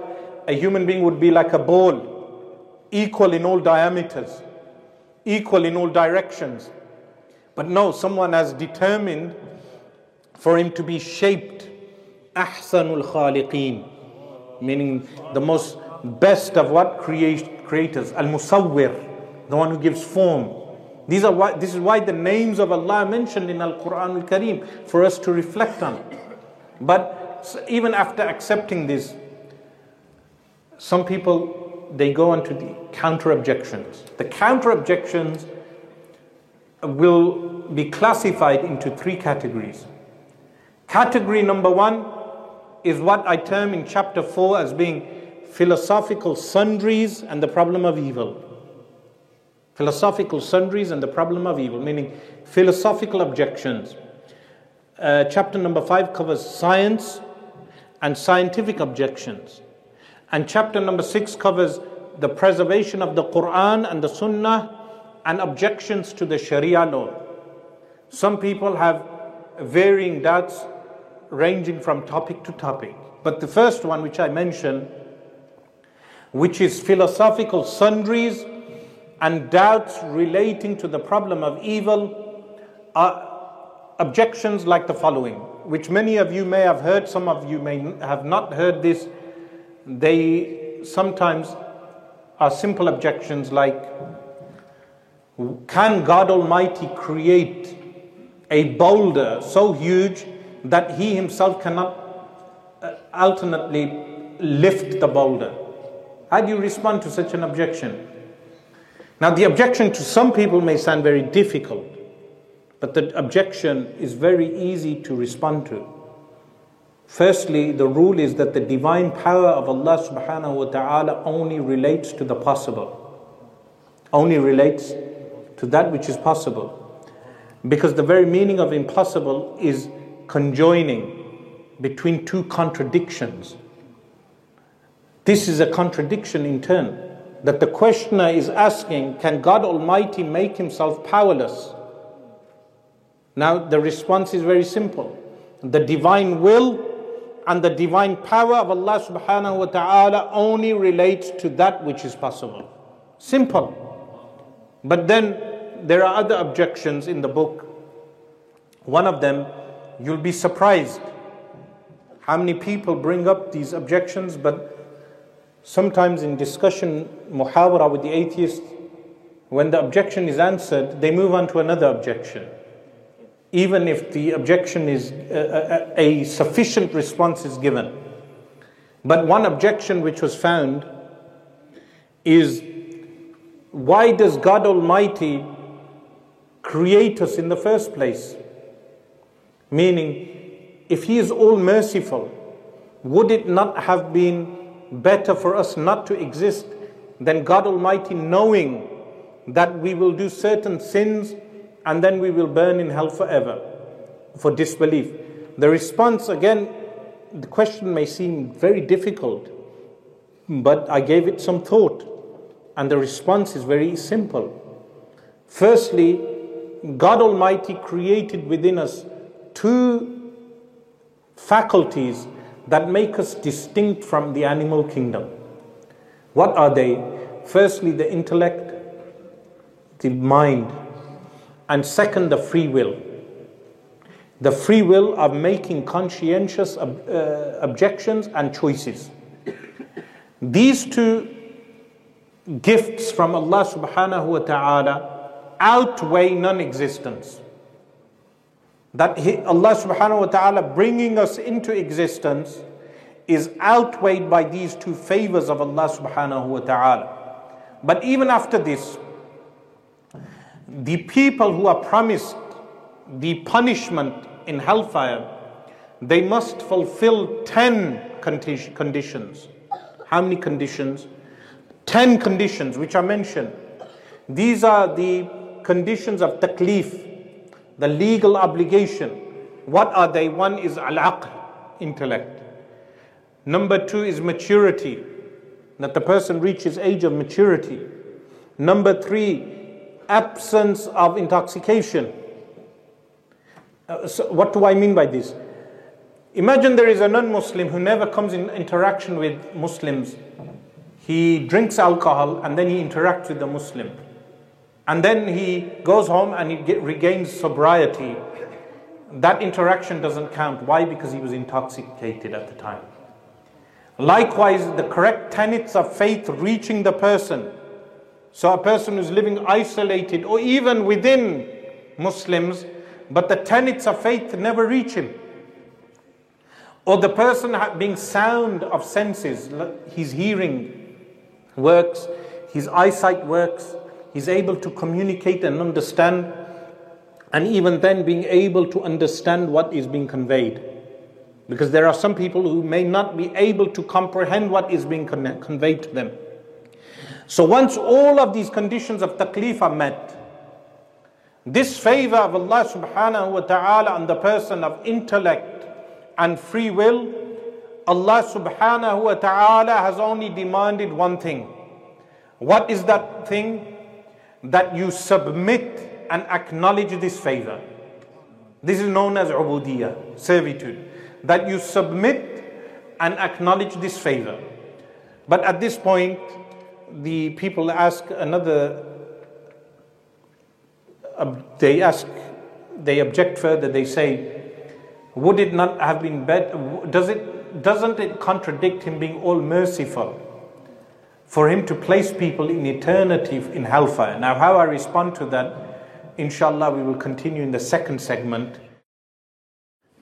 a human being would be like a ball, equal in all diameters, equal in all directions. But no, someone has determined for him to be shaped, ahsanul khaliqeen, meaning the most best of what create, creators, al musawwir the one who gives form. These are why, this is why the names of Allah are mentioned in Al Quran Al Kareem for us to reflect on. But even after accepting this, some people they go on to the counter objections. The counter objections will be classified into three categories. Category number one is what I term in chapter 4 as being philosophical sundries and the problem of evil philosophical sundries and the problem of evil, meaning philosophical objections. Uh, chapter number five covers science and scientific objections. And chapter number six covers the preservation of the Quran and the Sunnah and objections to the Sharia law. Some people have varying doubts ranging from topic to topic. But the first one, which I mentioned, which is philosophical sundries and doubts relating to the problem of evil are objections like the following, which many of you may have heard, some of you may have not heard this. They sometimes are simple objections like Can God Almighty create a boulder so huge that He Himself cannot uh, alternately lift the boulder. How do you respond to such an objection? Now, the objection to some people may sound very difficult, but the objection is very easy to respond to. Firstly, the rule is that the divine power of Allah subhanahu wa ta'ala only relates to the possible, only relates to that which is possible. Because the very meaning of impossible is conjoining between two contradictions. This is a contradiction in turn. That the questioner is asking, can God Almighty make himself powerless? Now, the response is very simple. The divine will and the divine power of Allah subhanahu wa ta'ala only relates to that which is possible. Simple. But then there are other objections in the book. One of them, you'll be surprised how many people bring up these objections, but sometimes in discussion, muhawara with the atheist, when the objection is answered, they move on to another objection. Even if the objection is a, a, a sufficient response is given. But one objection which was found is why does God Almighty create us in the first place? Meaning, if He is all merciful, would it not have been better for us not to exist than God Almighty knowing that we will do certain sins and then we will burn in hell forever for disbelief? The response, again, the question may seem very difficult, but I gave it some thought, and the response is very simple. Firstly, God Almighty created within us two faculties that make us distinct from the animal kingdom. What are they? Firstly, the intellect, the mind, and second, the free will. The free will of making conscientious ob- uh, objections and choices. These two gifts from Allah subhanahu wa ta'ala outweigh non existence. That he, Allah subhanahu wa ta'ala bringing us into existence is outweighed by these two favors of Allah subhanahu wa ta'ala. But even after this, the people who are promised the punishment in hellfire, they must fulfill 10 conditions. How many conditions? 10 conditions which are mentioned. These are the conditions of taklif, the legal obligation. What are they? One is al intellect. Number two is maturity, that the person reaches age of maturity. Number three, absence of intoxication. Uh, so what do I mean by this? Imagine there is a non Muslim who never comes in interaction with Muslims. He drinks alcohol and then he interacts with the Muslim. And then he goes home and he get, regains sobriety. That interaction doesn't count. Why? Because he was intoxicated at the time. Likewise, the correct tenets of faith reaching the person. So, a person who's living isolated or even within Muslims, but the tenets of faith never reach him. Or the person being sound of senses, his hearing works, his eyesight works, he's able to communicate and understand, and even then being able to understand what is being conveyed. Because there are some people who may not be able to comprehend what is being con- conveyed to them. So once all of these conditions of taklif are met, this favor of Allah subhanahu wa ta'ala on the person of intellect and free will, Allah subhanahu wa ta'ala has only demanded one thing. What is that thing? that you submit and acknowledge this favor. This is known as ubudiyah, servitude. That you submit and acknowledge this favor. But at this point, the people ask another, they ask, they object further, they say, would it not have been better, does it, doesn't it contradict him being all merciful? for him to place people in eternity in hellfire. Now, how I respond to that, inshallah, we will continue in the second segment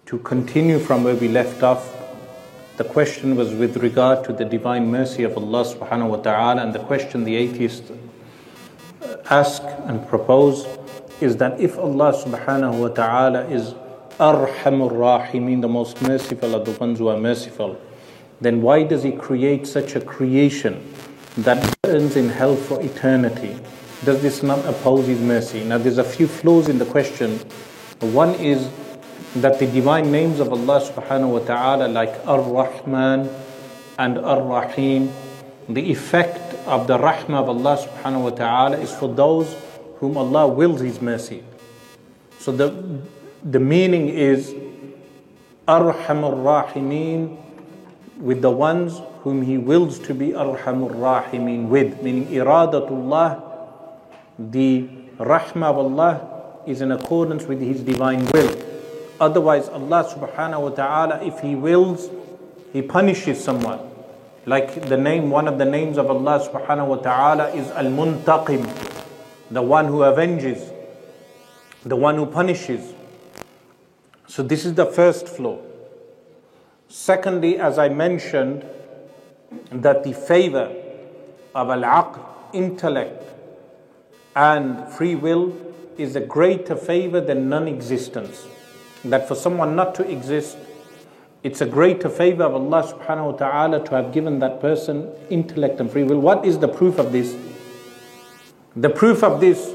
to continue from where we left off The question was with regard to the divine mercy of Allah subhanahu wa ta'ala, and the question the atheists uh, ask and propose is that if Allah subhanahu wa ta'ala is Arhamur Rahimin, the most merciful of the ones who are merciful, then why does He create such a creation that burns in hell for eternity? Does this not oppose His mercy? Now, there's a few flaws in the question. One is that the divine names of Allah subhanahu wa ta'ala, like Ar Rahman and Ar Rahim, the effect of the rahmah of Allah subhanahu wa ta'ala is for those whom Allah wills His mercy. So the, the meaning is Arhamur Rahimin with the ones whom He wills to be Arhamur Rahimin with, meaning Iradatullah, the rahmah of Allah is in accordance with His divine will. Otherwise, Allah subhanahu wa ta'ala, if He wills, He punishes someone. Like the name, one of the names of Allah subhanahu wa ta'ala is Al Muntaqim, the one who avenges, the one who punishes. So, this is the first flaw. Secondly, as I mentioned, that the favor of al aql, intellect, and free will is a greater favor than non existence. That for someone not to exist it's a greater favor of Allah subhanahu wa ta'ala to have given that person intellect and free will. What is the proof of this? The proof of this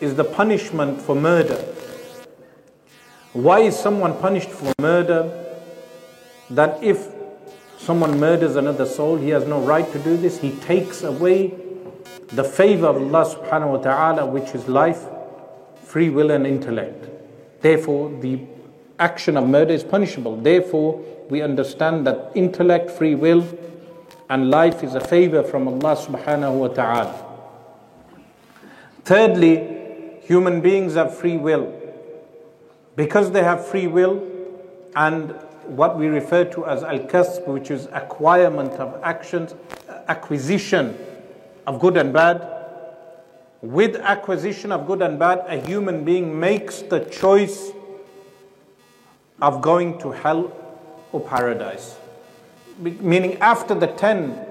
is the punishment for murder. Why is someone punished for murder? That if someone murders another soul, he has no right to do this. He takes away the favor of Allah subhanahu wa ta'ala, which is life, free will, and intellect. Therefore, the action of murder is punishable. Therefore, we understand that intellect, free will, and life is a favor from Allah subhanahu wa ta'ala. Thirdly, human beings have free will. Because they have free will and what we refer to as al kasb, which is acquirement of actions, acquisition of good and bad. With acquisition of good and bad, a human being makes the choice of going to hell or paradise. Meaning, after the 10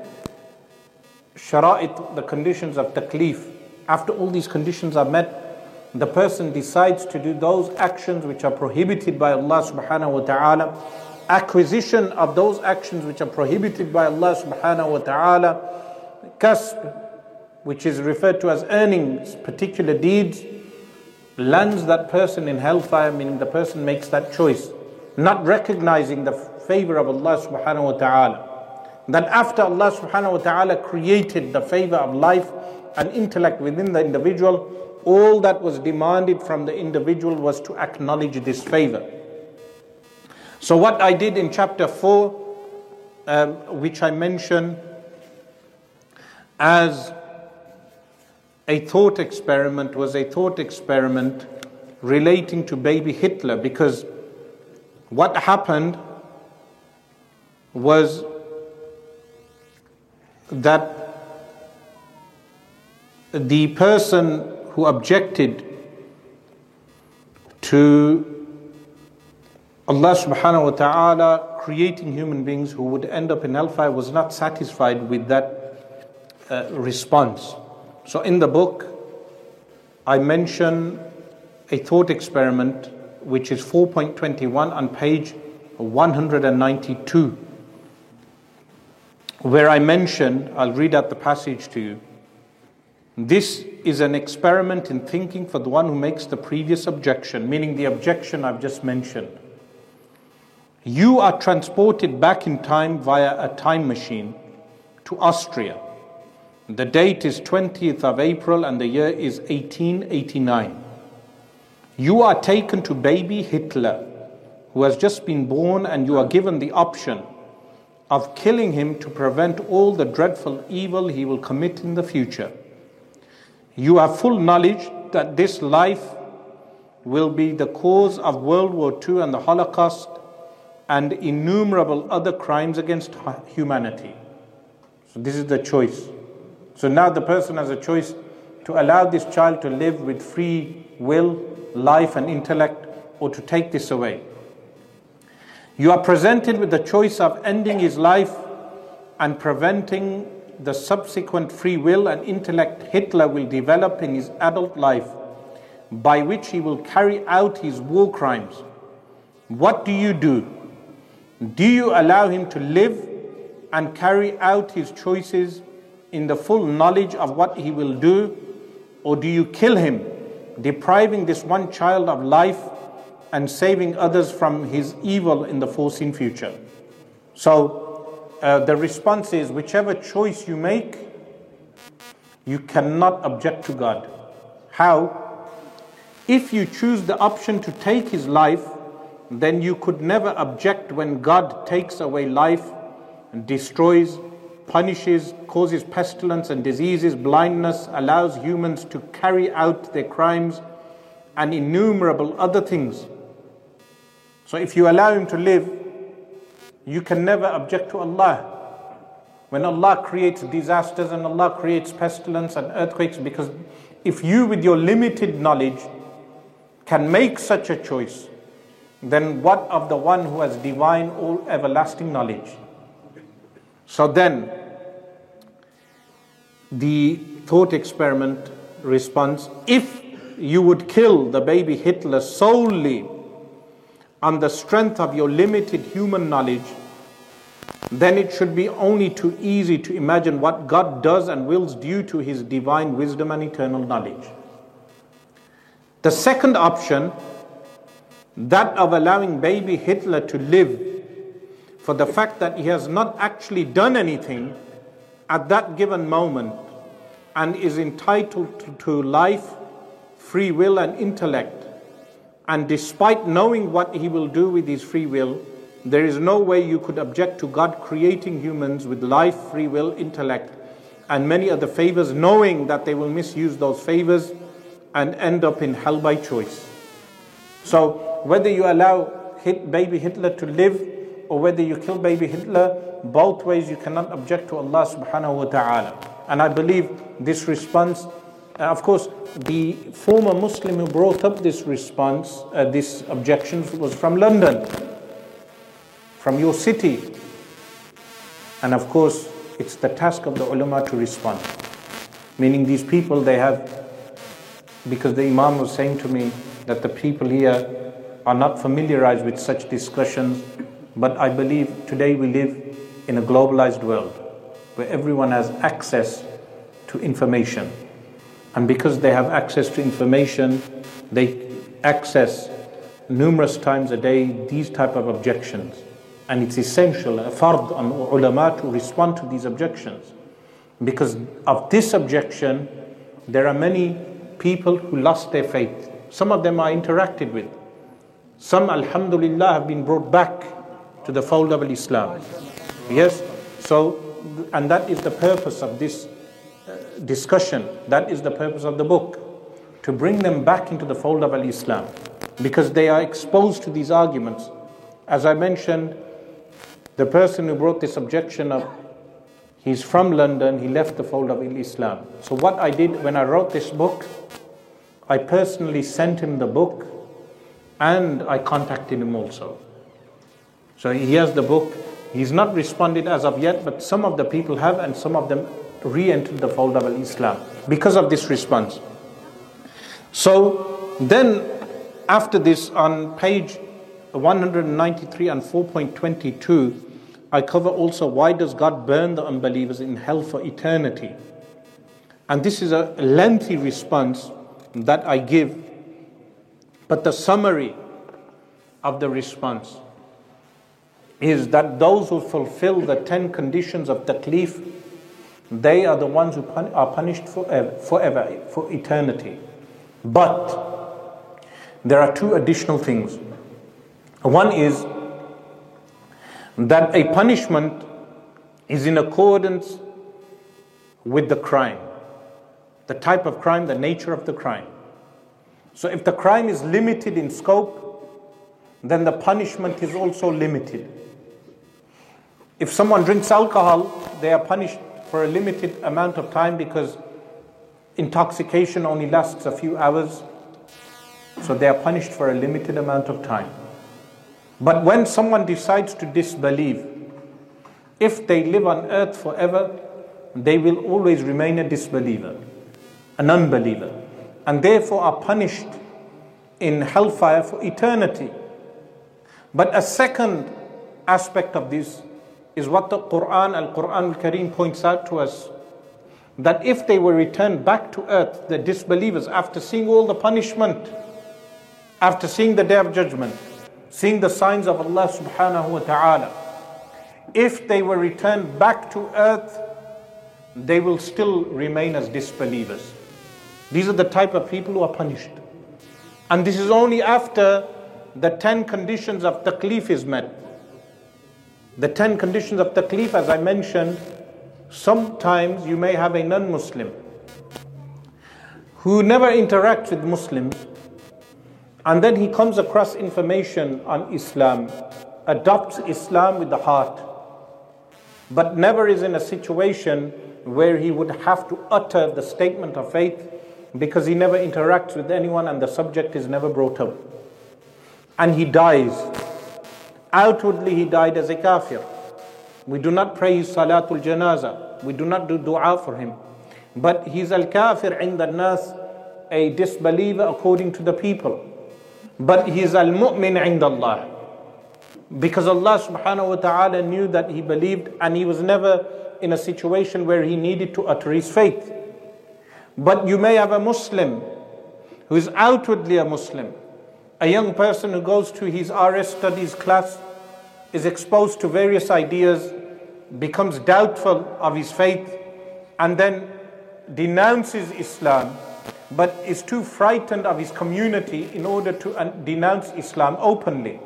shara'it, the conditions of taklif, after all these conditions are met, the person decides to do those actions which are prohibited by Allah subhanahu wa ta'ala, acquisition of those actions which are prohibited by Allah subhanahu wa ta'ala, kasb, which is referred to as earnings, particular deeds, lands that person in hellfire, meaning the person makes that choice not recognizing the favor of Allah subhanahu wa ta'ala. That after Allah subhanahu wa ta'ala created the favor of life and intellect within the individual, all that was demanded from the individual was to acknowledge this favor. So, what I did in chapter 4, um, which I mentioned as a thought experiment, was a thought experiment relating to baby Hitler because what happened was that the person who objected to Allah subhanahu wa ta'ala creating human beings who would end up in hellfire was not satisfied with that uh, response. So in the book, I mention a thought experiment which is 4.21 on page 192, where I mention, I'll read out the passage to you. This is an experiment in thinking for the one who makes the previous objection, meaning the objection I've just mentioned. You are transported back in time via a time machine to Austria. The date is 20th of April and the year is 1889. You are taken to baby Hitler, who has just been born, and you are given the option of killing him to prevent all the dreadful evil he will commit in the future. You have full knowledge that this life will be the cause of World War II and the Holocaust and innumerable other crimes against humanity. So, this is the choice. So, now the person has a choice to allow this child to live with free will life and intellect or to take this away. You are presented with the choice of ending his life and preventing the subsequent free will and intellect Hitler will develop in his adult life, by which he will carry out his war crimes. What do you do? Do you allow him to live and carry out his choices in the full knowledge of what he will do, or do you kill him, depriving this one child of life and saving others from his evil in the foreseen future? So, uh, the response is whichever choice you make, you cannot object to God. How? If you choose the option to take his life, then you could never object when God takes away life and destroys, punishes, causes pestilence and diseases, blindness, allows humans to carry out their crimes, and innumerable other things. So if you allow him to live, you can never object to Allah. When Allah creates disasters and Allah creates pestilence and earthquakes, because if you, with your limited knowledge, can make such a choice, then what of the one who has divine, all everlasting knowledge? So then, the thought experiment response if you would kill the baby Hitler solely on the strength of your limited human knowledge, then it should be only too easy to imagine what God does and wills due to his divine wisdom and eternal knowledge. The second option, that of allowing baby Hitler to live for the fact that he has not actually done anything at that given moment and is entitled to, life, free will, and intellect. And despite knowing what he will do with his free will, there is no way you could object to God creating humans with life, free will, intellect, and many other favors, knowing that they will misuse those favors and end up in hell by choice. So, whether you allow baby Hitler to live or whether you kill baby Hitler, both ways you cannot object to Allah subhanahu wa ta'ala. And I believe this response, uh, of course, the former Muslim who brought up this response, uh, this objection was from London from your city. And of course, it's the task of the ulama to respond. Meaning, these people, they have, because the Imam was saying to me that the people here are not familiarized with such discussions, but I believe today we live in a globalized world where everyone has access to information. And because they have access to information, they access numerous times a day these type of objections. And it's essential, a fard on ulama to respond to these objections. Because of this objection, there are many people who lost their faith. Some of them I interacted with. Some, alhamdulillah, have been brought back to the fold of Islam. Yes? So, and that is the purpose of this uh, discussion. That is the purpose of the book. To bring them back into the fold of Islam. Because they are exposed to these arguments. As I mentioned, the person who brought this objection up, he's from London, he left the fold of Islam. So, what I did when I wrote this book, I personally sent him the book and I contacted him also. So, he has the book. He's not responded as of yet, but some of the people have, and some of them re entered the fold of Islam because of this response. So, then after this, on page 193 and 4.22, I cover also why does God burn the unbelievers in hell for eternity? And this is a lengthy response that I give, but the summary of the response is that those who fulfill the 10 conditions of taklif, they are the ones who pun- are punished forever, uh, forever, for eternity. But there are two additional things. One is that a punishment is in accordance with the crime, the type of crime, the nature of the crime. So if the crime is limited in scope, then the punishment is also limited. If someone drinks alcohol, they are punished for a limited amount of time because intoxication only lasts a few hours. So they are punished for a limited amount of time. But when someone decides to disbelieve, if they live on earth forever, they will always remain a disbeliever, an unbeliever, and therefore are punished in hellfire for eternity. But a second aspect of this is what the Quran, Al Quran Al Kareem, points out to us that if they were returned back to earth, the disbelievers, after seeing all the punishment, after seeing the day of judgment, seeing the signs of Allah subhanahu wa ta'ala, if they were returned back to earth, they will still remain as disbelievers. These are the type of people who are punished. And this is only after the 10 conditions of taklif is met. The 10 conditions of taklif, as I mentioned, sometimes you may have a non Muslim who never interacts with Muslims, and then he comes across information on Islam, adopts Islam with the heart, but never is in a situation where he would have to utter the statement of faith because he never interacts with anyone and the subject is never brought up. And he dies. Outwardly, he died as a kafir. We do not pray his salatul janaza. We do not do dua for him. But he's al kafir in the nas, a disbeliever according to the people. But he's al mu'min in Allah. Because Allah subhanahu wa ta'ala knew that he believed and he was never in a situation where he needed to utter his faith. But you may have a Muslim who is outwardly a Muslim, a young person who goes to his RS studies class, is exposed to various ideas, becomes doubtful of his faith, and then denounces Islam, but is too frightened of his community in order to uh, denounce Islam openly.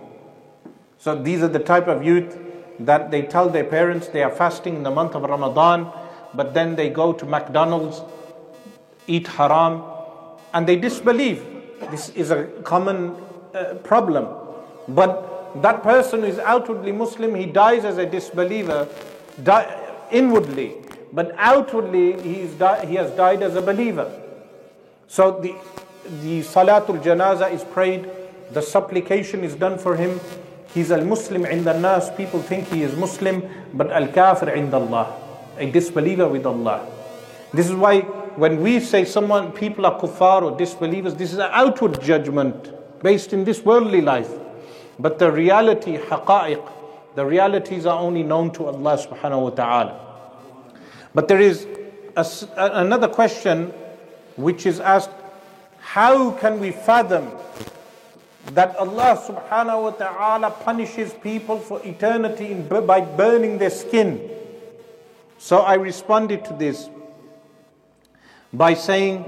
So these are the type of youth that they tell their parents they are fasting in the month of Ramadan, but then they go to McDonald's, eat haram, and they disbelieve. This is a common uh, problem. But that person who is outwardly Muslim, he dies as a disbeliever inwardly, but outwardly he, di- he has died as a believer. So the, the Salatul Janaza is prayed, the supplication is done for him, He's a Muslim in the nas. People think he is Muslim, but al kafir in Allah, a disbeliever with Allah. This is why when we say someone, people are kuffar or disbelievers, this is an outward judgment based in this worldly life. But the reality, haqa'iq, the realities are only known to Allah subhanahu wa ta'ala. But there is a, another question which is asked how can we fathom that Allah subhanahu wa ta'ala punishes people for eternity in, by burning their skin. So I responded to this by saying,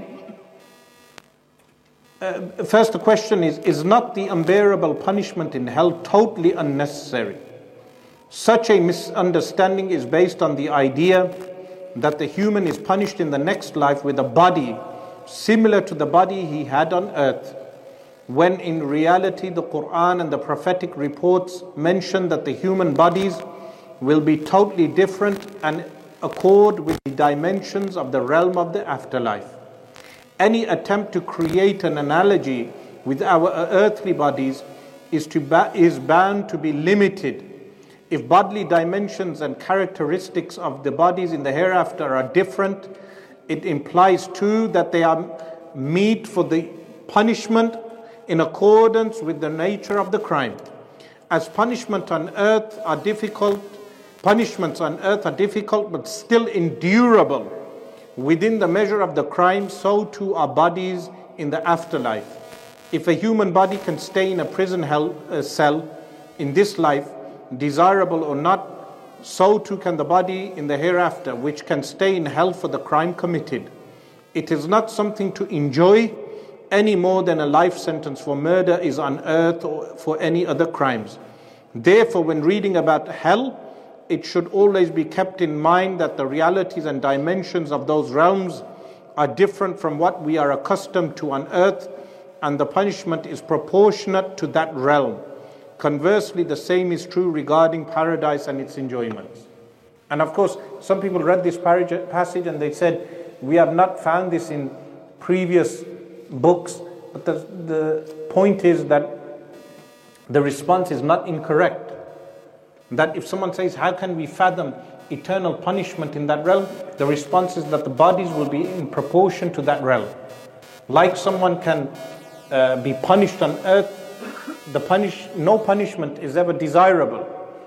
uh, first the question is, is not the unbearable punishment in hell totally unnecessary? Such a misunderstanding is based on the idea that the human is punished in the next life with a body similar to the body he had on earth when in reality the Quran and the prophetic reports mention that the human bodies will be totally different and accord with the dimensions of the realm of the afterlife. Any attempt to create an analogy with our earthly bodies is, to ba- is bound to be limited. If bodily dimensions and characteristics of the bodies in the hereafter are different, it implies too that they are meet for the punishment in accordance with the nature of the crime. As punishment on earth are difficult, punishments on earth are difficult but still endurable within the measure of the crime, so too are bodies in the afterlife. If a human body can stay in a prison hell, uh, cell in this life, desirable or not, so too can the body in the hereafter, which can stay in hell for the crime committed. It is not something to enjoy any more than a life sentence for murder is on earth or for any other crimes. Therefore, when reading about hell, it should always be kept in mind that the realities and dimensions of those realms are different from what we are accustomed to on earth, and the punishment is proportionate to that realm. Conversely, the same is true regarding paradise and its enjoyments. And of course, some people read this passage and they said, We have not found this in previous books. But the, the point is that the response is not incorrect. That if someone says, How can we fathom eternal punishment in that realm? The response is that the bodies will be in proportion to that realm. Like someone can uh, be punished on earth, the punish, no punishment is ever desirable,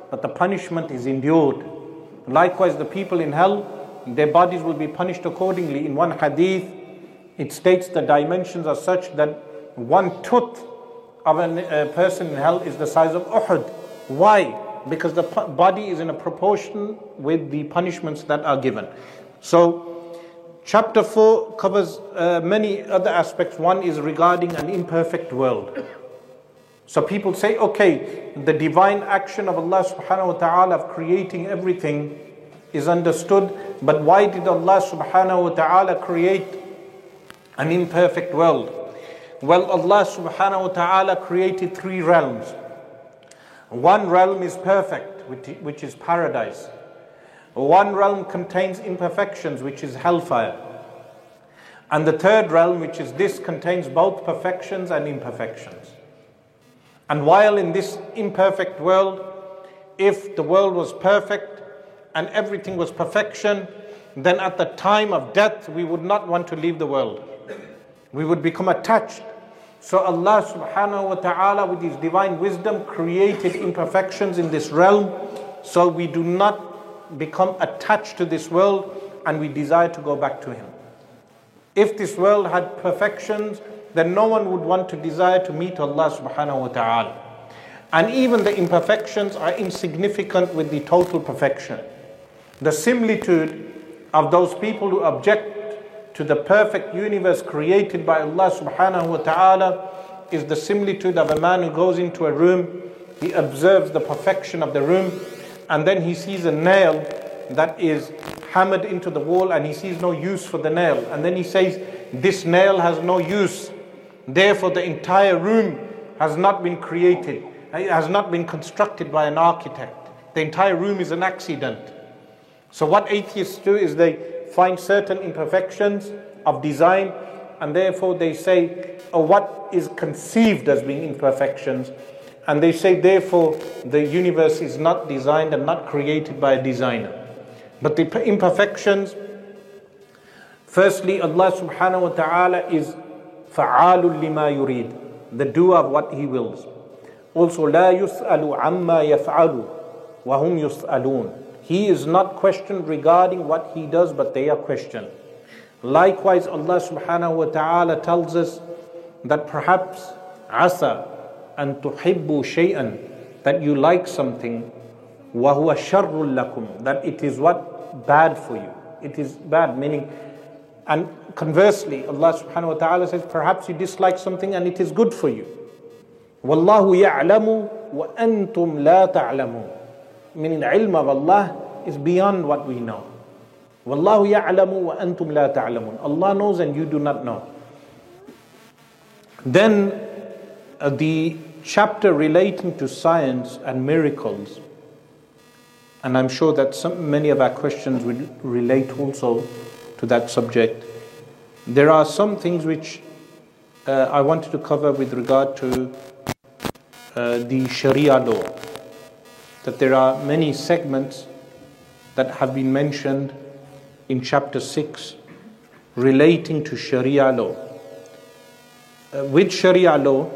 but the punishment is endured. Likewise, the people in hell, their bodies will be punished accordingly. In one hadith, it states the dimensions are such that one tooth of a person in hell is the size of Uhud. Why? Because the body is in a proportion with the punishments that are given. So, chapter 4 covers uh, many other aspects. One is regarding an imperfect world. So people say, okay, the divine action of Allah subhanahu wa ta'ala of creating everything is understood, but why did Allah subhanahu wa ta'ala create an imperfect world? Well, Allah subhanahu wa ta'ala created three realms. One realm is perfect, which is paradise. One realm contains imperfections, which is hellfire. And the third realm, which is this, contains both perfections and imperfections. And while in this imperfect world, if the world was perfect and everything was perfection, then at the time of death, we would not want to leave the world. We would become attached. So Allah subhanahu wa ta'ala, with His divine wisdom, created imperfections in this realm so we do not become attached to this world and we desire to go back to Him. If this world had perfections, then no one would want to desire to meet Allah subhanahu wa ta'ala. And even the imperfections are insignificant with the total perfection. The similitude of those people who object to the perfect universe created by Allah subhanahu wa ta'ala is the similitude of a man who goes into a room, he observes the perfection of the room, and then he sees a nail that is hammered into the wall and he sees no use for the nail. And then he says, This nail has no use. Therefore, the entire room has not been created, it has not been constructed by an architect. The entire room is an accident. So, what atheists do is they find certain imperfections of design, and therefore they say oh, what is conceived as being imperfections. And they say, therefore, the universe is not designed and not created by a designer. But the imperfections, firstly, Allah subhanahu wa ta'ala is fa'alul lima yurid, the doer of what He wills. Also, la yus'alu amma yaf'alu, wa hum yus'alun. he is not questioned regarding what he does but they are questioned likewise Allah subhanahu wa ta'ala tells us that perhaps asa أن تحبوا شيئا that you like something وهو شر لكم that it is what bad for you it is bad meaning and conversely, Allah subhanahu wa ta'ala says, perhaps you dislike something and it is good for you. Wallahu ya'lamu wa antum la ta'lamun. Meaning the ilm of Allah is beyond what we know. Wallahu ya'lamu wa antum la ta'lamun. Allah knows and you do not know. Then uh, the chapter relating to science and miracles, and I'm sure that some, many of our questions will relate also to that subject. There are some things which uh, I wanted to cover with regard to uh, the Sharia law. That there are many segments that have been mentioned in chapter 6 relating to Sharia law. Uh, with Sharia law,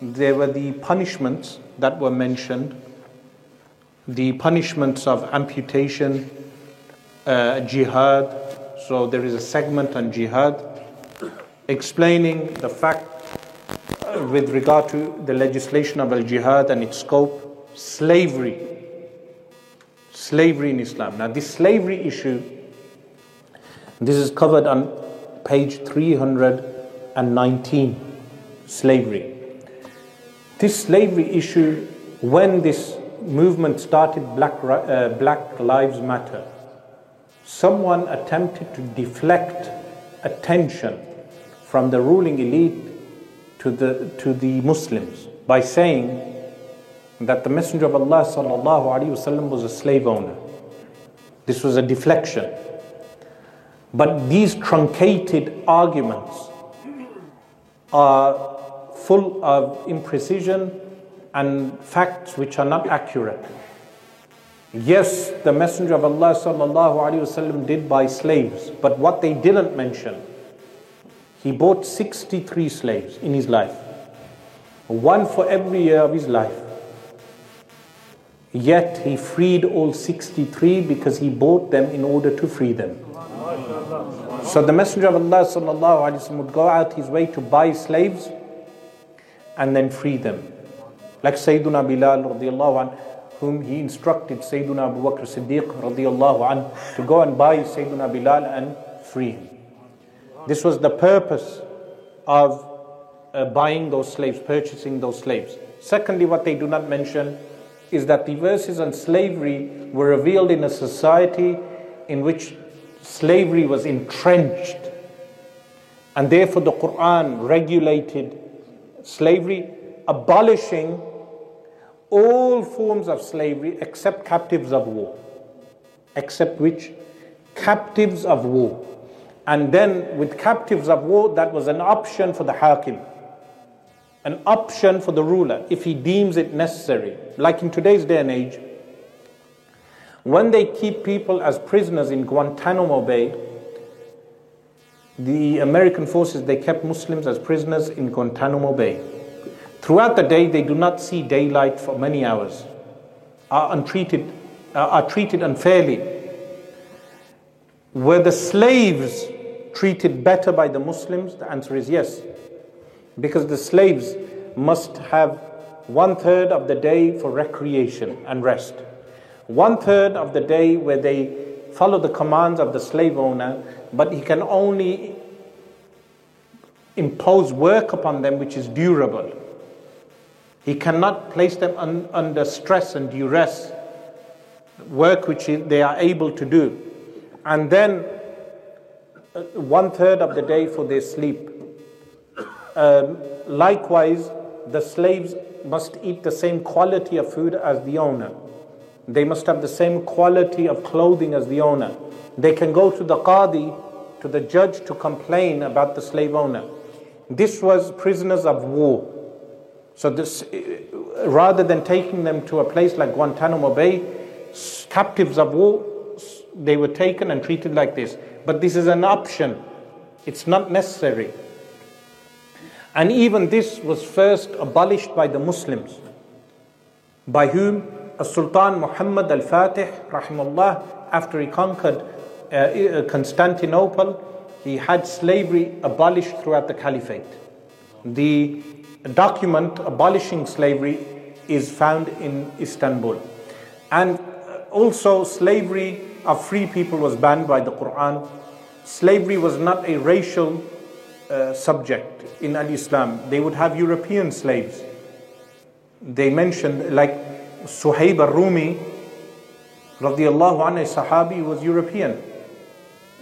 there were the punishments that were mentioned, the punishments of amputation, uh, jihad, so there is a segment on jihad explaining the fact uh, with regard to the legislation of al jihad and its scope, slavery. Slavery in Islam. Now, this slavery issue, this is covered on page 319 slavery. This slavery issue, when this movement started, Black, uh, Black Lives Matter, someone attempted to deflect attention from the ruling elite to the, to the Muslims by saying that the Messenger of Allah وسلم, was a slave owner. This was a deflection. But these truncated arguments are full of imprecision and facts which are not accurate. Yes, the Messenger of Allah sallallahu did buy slaves, but what they didn't mention, he bought 63 slaves in his life, one for every year of his life. Yet he freed all 63 because he bought them in order to free them. So the Messenger of Allah sallallahu would go out his way to buy slaves and then free them. Like Sayyiduna Bilal radiallahu anh, whom he instructed Sayyiduna Abu Bakr Siddiq radiallahu anh, to go and buy Sayyiduna Bilal and free him. This was the purpose of uh, buying those slaves, purchasing those slaves. Secondly, what they do not mention is that the verses on slavery were revealed in a society in which slavery was entrenched. And therefore, the Quran regulated slavery, abolishing all forms of slavery except captives of war. Except which? Captives of war. And then, with captives of war, that was an option for the hakim an option for the ruler if he deems it necessary. Like in today's day and age, when they keep people as prisoners in Guantanamo Bay, the American forces they kept Muslims as prisoners in Guantanamo Bay. Throughout the day, they do not see daylight for many hours, are untreated, uh, are treated unfairly. Were the slaves treated better by the Muslims? The answer is yes because the slaves must have one third of the day for recreation and rest, one third of the day where they follow the commands of the slave owner, but he can only impose work upon them which is durable. He cannot place them un- under stress and duress, work which they are able to do. And then uh, one third of the day for their sleep. Um, likewise, the slaves must eat the same quality of food as the owner. They must have the same quality of clothing as the owner. They can go to the qadi, to the judge, to complain about the slave owner. This was prisoners of war. So, this, rather than taking them to a place like Guantanamo Bay, captives of war, they were taken and treated like this. But this is an option, it's not necessary. And even this was first abolished by the Muslims. By whom? Sultan Muhammad al Fatih, rahimahullah, after he conquered uh, uh, Constantinople, he had slavery abolished throughout the caliphate. The document abolishing slavery is found in Istanbul. And also, slavery of free people was banned by the Quran. Slavery was not a racial uh, subject in Al Islam. They would have European slaves. They mentioned, like Suhaib al Rumi, radiallahu anhu, Sahabi was European.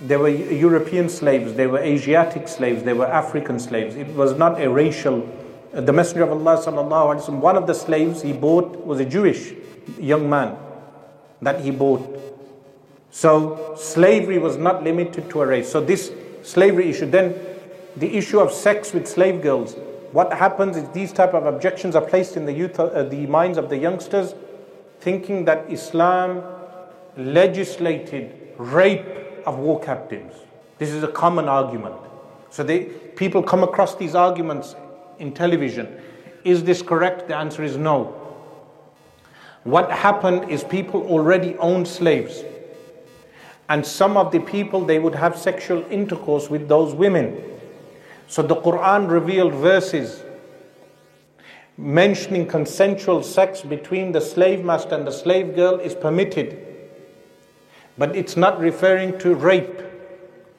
There were European slaves, there were Asiatic slaves, there were African slaves. It was not a racial. The Messenger of Allah, sallallahu alaihi wasallam, one of the slaves he bought was a Jewish young man that he bought. So slavery was not limited to a race. So this slavery issue then the issue of sex with slave girls. What happens is these type of objections are placed in the youth, uh, the minds of the youngsters, thinking that Islam legislated rape of war captives. This is a common argument. So they, people come across these arguments in television. Is this correct? The answer is no. What happened is people already owned slaves. And some of the people, they would have sexual intercourse with those women. So the Quran revealed verses mentioning consensual sex between the slave master and the slave girl is permitted. But it's not referring to rape.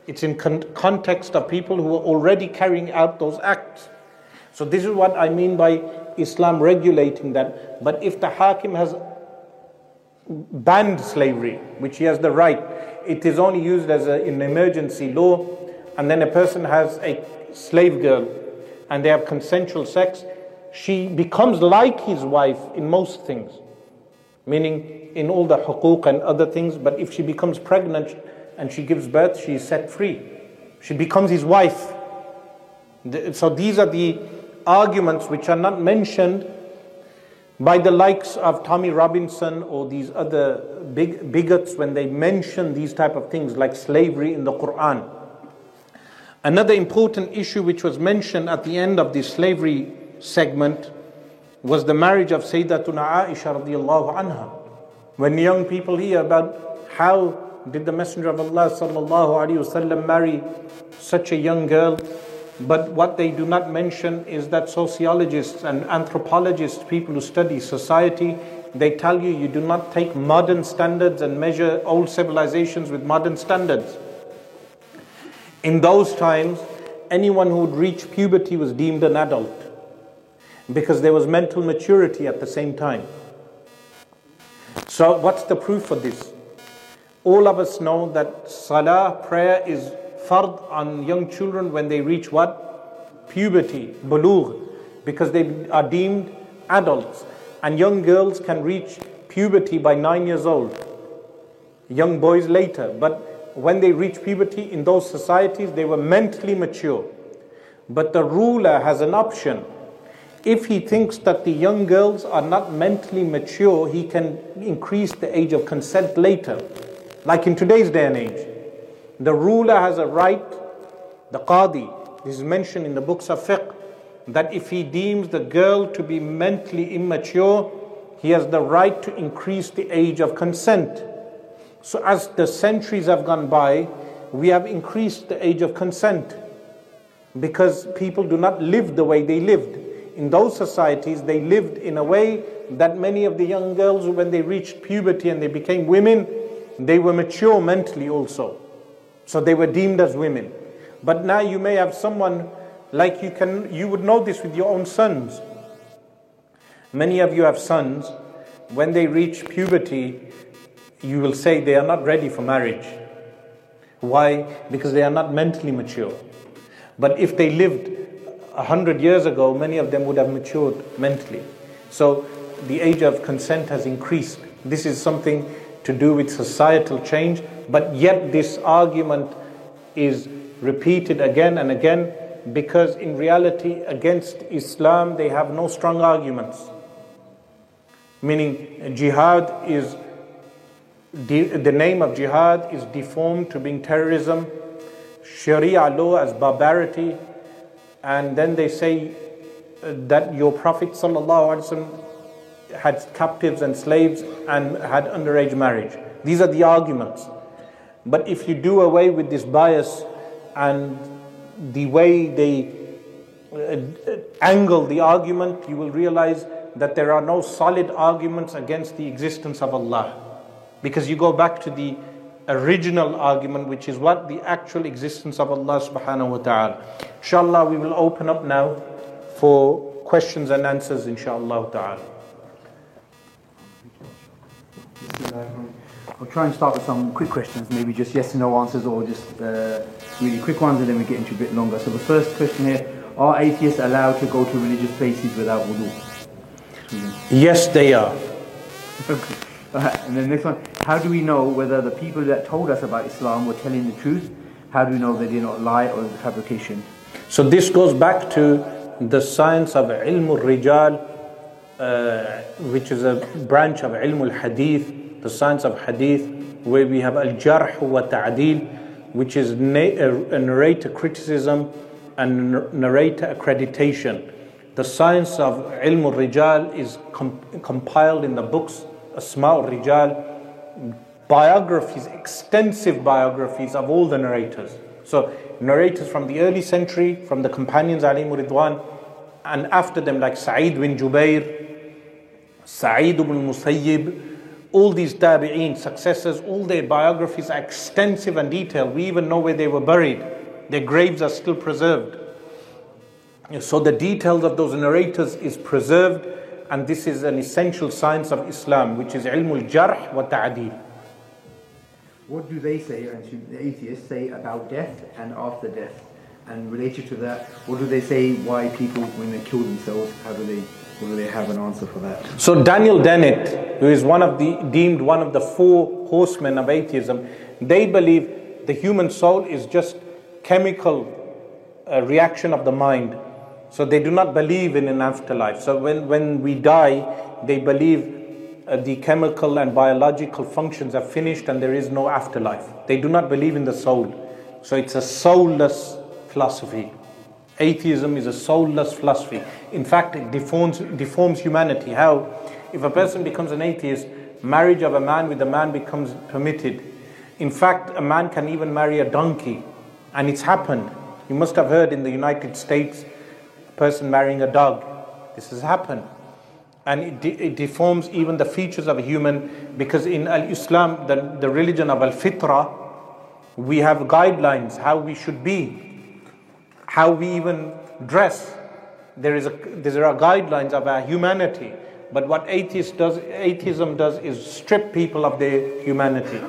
It's in con- context of people who are already carrying out those acts. So this is what I mean by Islam regulating that. But if the hakim has banned slavery, which he has the right, it is only used as a, an emergency law, and then a person has a slave girl and they have consensual sex, she becomes like his wife in most things, meaning in all the hukuk and other things. But if she becomes pregnant and she gives birth, she is set free. She becomes his wife. So these are the arguments which are not mentioned by the likes of Tommy Robinson or these other big bigots when they mention these type of things like slavery in the Quran. Another important issue which was mentioned at the end of the slavery segment was the marriage of Sayyidatuna Aisha radiallahu anha. When young people hear about how did the Messenger of Allah sallallahu wasallam marry such a young girl, but what they do not mention is that sociologists and anthropologists, people who study society, they tell you you do not take modern standards and measure old civilizations with modern standards. In those times, anyone who would reach puberty was deemed an adult because there was mental maturity at the same time. So, what's the proof for this? All of us know that salah, prayer, is fard on young children when they reach what? Puberty, bulugh, because they are deemed adults. And young girls can reach puberty by nine years old, young boys later. But when they reach puberty in those societies, they were mentally mature. But the ruler has an option. If he thinks that the young girls are not mentally mature, he can increase the age of consent later, like in today's day and age. The ruler has a right, the qadi, this is mentioned in the books of fiqh, that if he deems the girl to be mentally immature, he has the right to increase the age of consent. So, as the centuries have gone by, we have increased the age of consent because people do not live the way they lived. In those societies, they lived in a way that many of the young girls, when they reached puberty and they became women, they were mature mentally also. So they were deemed as women. But now you may have someone like you can you would know this with your own sons. Many of you have sons, when they reach puberty, you will say they are not ready for marriage. Why? Because they are not mentally mature. But if they lived a hundred years ago, many of them would have matured mentally. So the age of consent has increased. This is something to do with societal change, but yet this argument is repeated again and again because in reality against Islam they have no strong arguments. Meaning jihad is the name of jihad is deformed to being terrorism, Sharia law as barbarity, and then they say that your Prophet sallallahu had captives and slaves and had underage marriage. These are the arguments. But if you do away with this bias and the way they uh, angle the argument, you will realize that there are no solid arguments against the existence of Allah. Because you go back to the original argument, which is what? The actual existence of Allah subhanahu wa ta'ala. Inshallah, we will open up now for questions and answers, inshallah ta'ala. I'll try and start with some quick questions, maybe just yes and no answers or just uh, really quick ones and then we get into a bit longer. So the first question here, are atheists allowed to go to religious places without wudu? Yes, they are. And then next one, how do we know whether the people that told us about Islam were telling the truth? How do we know they did not lie or the fabrication? So this goes back to the science of ilm al-rijal, uh, which is a branch of ilm al-hadith, the science of hadith, where we have al-jarh wa ta'dil, which is a narrator criticism and narrator accreditation. The science of ilm al-rijal is com- compiled in the books Asma al-Rijal, biographies, extensive biographies of all the narrators. So narrators from the early century, from the companions alayhi ridwan, and after them like Sa'id bin Jubair, Sa'id ibn Musayyib, all these tabi'een, successors, all their biographies are extensive and detailed. We even know where they were buried. Their graves are still preserved. So the details of those narrators is preserved and this is an essential science of Islam, which is ilmul jarh wa ta'dil. What do they say, and the atheists say about death and after death? And related to that, what do they say why people, when they kill themselves, how do they, what do they have an answer for that? So Daniel Dennett, who is one of the, deemed one of the four horsemen of atheism, they believe the human soul is just chemical uh, reaction of the mind So they do not believe in an afterlife. So when, when we die, they believe uh, the chemical and biological functions are finished and there is no afterlife. They do not believe in the soul. So it's a soulless philosophy. Atheism is a soulless philosophy. In fact, it deforms, deforms humanity. How? If a person becomes an atheist, marriage of a man with a man becomes permitted. In fact, a man can even marry a donkey, and it's happened. You must have heard in the United States, person marrying a dog. This has happened. And it, de- it deforms even the features of a human because in Al Islam, the, the religion of Al Fitra, we have guidelines how we should be, how we even dress. There, is a, there are guidelines of our humanity. But what atheist does, atheism does is strip people of their humanity.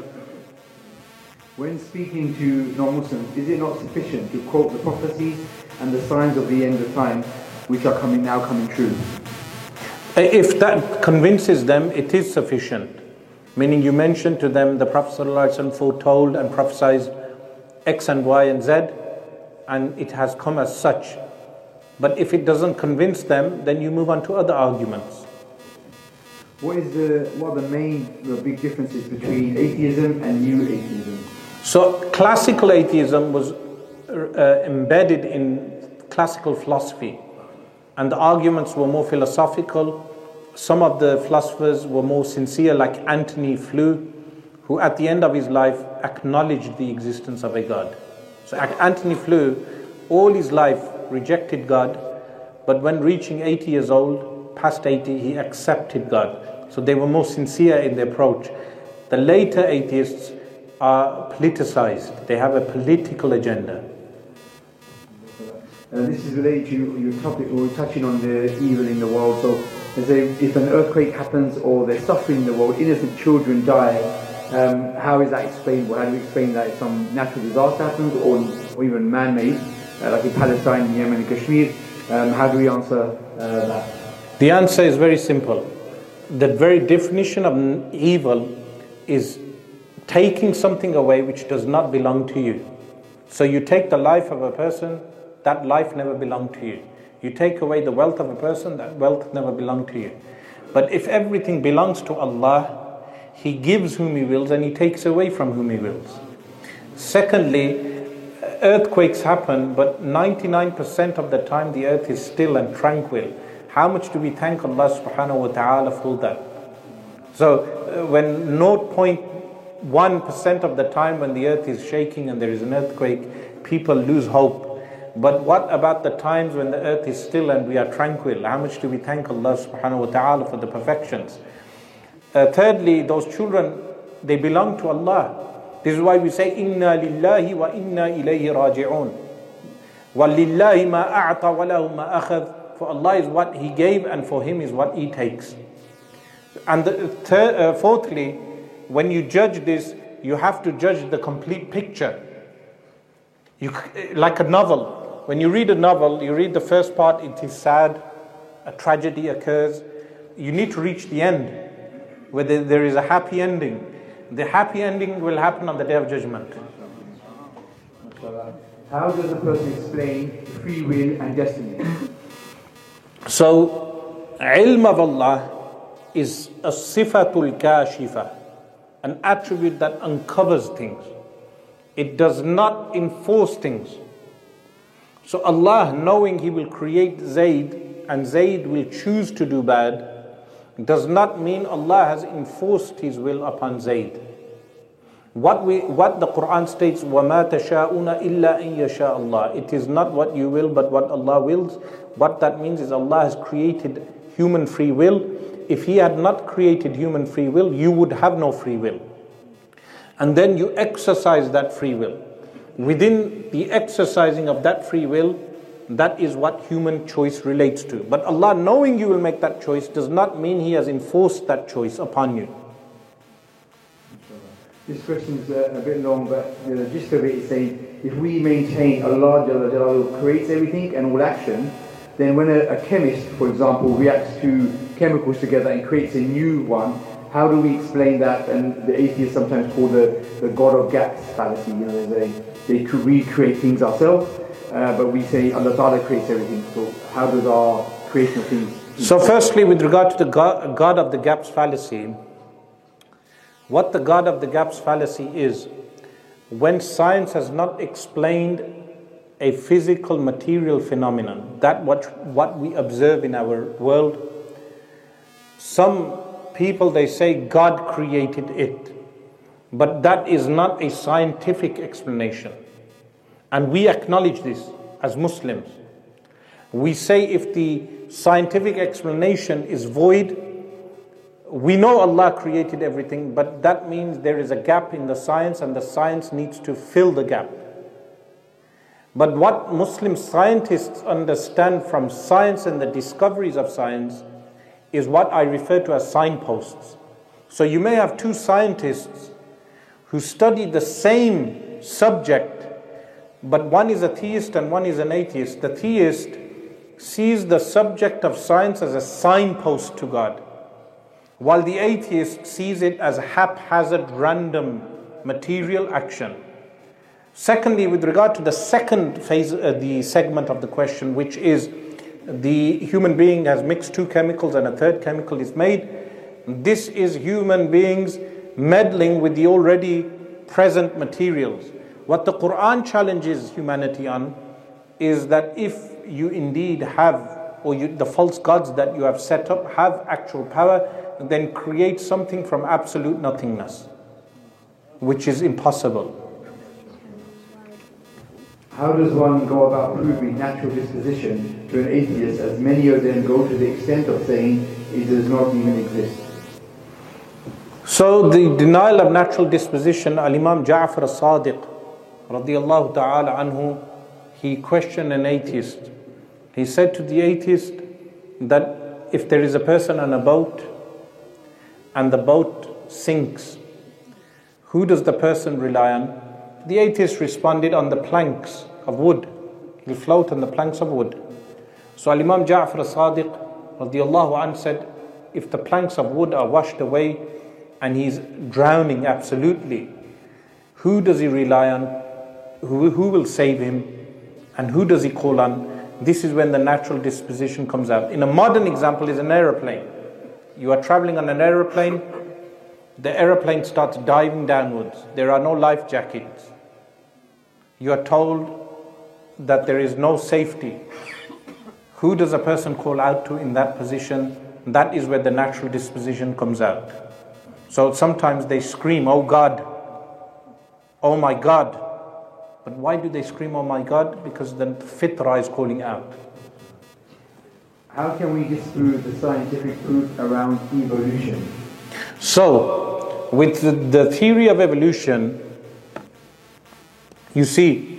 When speaking to non-Muslims, is it not sufficient to quote the prophecies and the signs of the end of time, which are coming now coming true? Uh, if that convinces them, it is sufficient. Meaning, you mentioned to them the Prophet ﷺ foretold and prophesied X and Y and Z, and it has come as such. But if it doesn't convince them, then you move on to other arguments. What is the what are the main the big differences between atheism and new atheism? So, classical atheism was uh, embedded in classical philosophy, and the arguments were more philosophical. Some of the philosophers were more sincere, like Antony Flew, who at the end of his life acknowledged the existence of a God. So, Antony Flew, all his life, rejected God, but when reaching 80 years old, past 80, he accepted God. So they were more sincere in their approach. The later atheists are politicized, they have a political agenda. Uh, this is related to your topic, we're touching on the evil in the world. So, if an earthquake happens or there's suffering in the world, innocent children die, um, how is that explainable? How do we explain that if some natural disaster happens or, or even man made, uh, like in Palestine, Yemen, and Kashmir? Um, how do we answer uh, that? The answer is very simple. The very definition of evil is taking something away which does not belong to you. So you take the life of a person, that life never belonged to you. You take away the wealth of a person, that wealth never belonged to you. But if everything belongs to Allah, He gives whom He wills and He takes away from whom He wills. Secondly, earthquakes happen, but 99% of the time the earth is still and tranquil. How much do we thank Allah subhanahu wa ta'ala for that? So, uh, when 0.1% of the time when the earth is shaking and there is an earthquake, people lose hope. But what about the times when the earth is still and we are tranquil? How much do we thank Allah subhanahu wa ta'ala for the perfections? Uh, thirdly, those children, they belong to Allah. This is why we say, Inna lillahi wa inna ilayhi raji'un. وَلِلَّهِ مَا أَعْطَى وَلَهُ مَا أَخَذْ For Allah is what He gave and for Him is what He takes. And the, third, uh, fourthly, when you judge this, you have to judge the complete picture. You, like a novel. when you read a novel, you read the first part, it is sad, a tragedy occurs. You need to reach the end, where there is a happy ending. The happy ending will happen on the day of judgment. How does a person explain free will and destiny? So, ilm of Allah is a sifatul kashifa, an attribute that uncovers things. It does not enforce things. So Allah, knowing He will create Zayd and Zayd will choose to do bad, does not mean Allah has enforced His will upon Zayd. What, we, what the Quran states, وَمَا تَشَاءُونَ إِلَّا إِن يَشَاءَ Allah. It is not what you will, but what Allah wills. What that means is Allah has created human free will. If He had not created human free will, you would have no free will. And then you exercise that free will. Within the exercising of that free will, that is what human choice relates to. But Allah, knowing you will make that choice, does not mean He has enforced that choice upon you. This question is uh, a bit long, but the gist of it is saying if we maintain Allah Jalla creates everything and all action, then when a, a, chemist, for example, reacts to chemicals together and creates a new one, how do we explain that? And the atheists sometimes call the, the God of gaps fallacy. You know, they, they could recreate things ourselves, uh, but we say Allah Ta'ala creates everything. So how does our creation of things... So firstly, with regard to the God, God of the gaps fallacy, what the God of the gaps fallacy is, when science has not explained a physical material phenomenon, that what, what we observe in our world, some people they say God created it, but that is not a scientific explanation. And we acknowledge this as Muslims. We say if the scientific explanation is void, we know Allah created everything, but that means there is a gap in the science and the science needs to fill the gap. But what Muslim scientists understand from science and the discoveries of science is what I refer to as signposts. So you may have two scientists who study the same subject, but one is a theist and one is an atheist. The theist sees the subject of science as a signpost to God while the atheist sees it as a haphazard, random material action. Secondly, with regard to the second phase, uh, the segment of the question, which is the human being has mixed two chemicals and a third chemical is made, this is human beings meddling with the already present materials. What the Quran challenges humanity on is that if you indeed have, or you, the false gods that you have set up have actual power, then create something from absolute nothingness, which is impossible. How does one go about proving natural disposition to an atheist, as many of them go to the extent of saying it does not even exist? So the denial of natural disposition, Al-Imam Ja'far al-Sadiq, radiallahu ta'ala anhu, he questioned an atheist. He said to the atheist that if there is a person on a boat and the boat sinks, who does the person rely on? The atheist responded on the planks of wood. He'll float on the planks of wood. So Imam Ja'far as-Sadiq radiallahu anh said, if the planks of wood are washed away and he's drowning absolutely, who does he rely on? Who, who will save him? And who does he call on? This is when the natural disposition comes out. In a modern example is an aeroplane. You are traveling on an aeroplane, the aeroplane starts diving downwards. There are no life jackets. You are told that there is no safety. Who does a person call out to in that position? That is where the natural disposition comes out. So sometimes they scream, Oh God, oh my God. But why do they scream, Oh my God? Because the fitra is calling out. How can we disprove the scientific proof around evolution? So, with the theory of evolution, you see,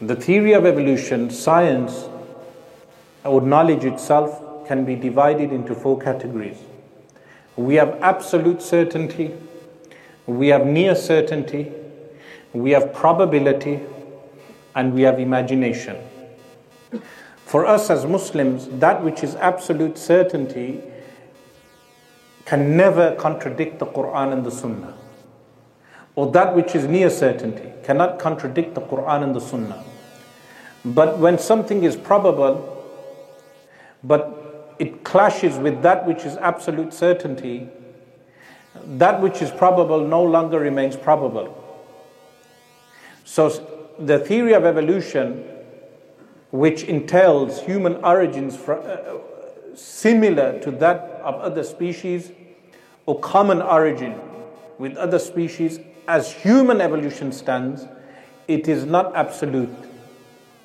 the theory of evolution, science, or knowledge itself, can be divided into four categories. We have absolute certainty, we have near certainty, we have probability, and we have imagination. For us as Muslims, that which is absolute certainty can never contradict the Quran and the Sunnah. Or that which is near certainty cannot contradict the Quran and the Sunnah. But when something is probable, but it clashes with that which is absolute certainty, that which is probable no longer remains probable. So the theory of evolution which entails human origins uh, similar to that of other species or common origin with other species, as human evolution stands, it is not absolute.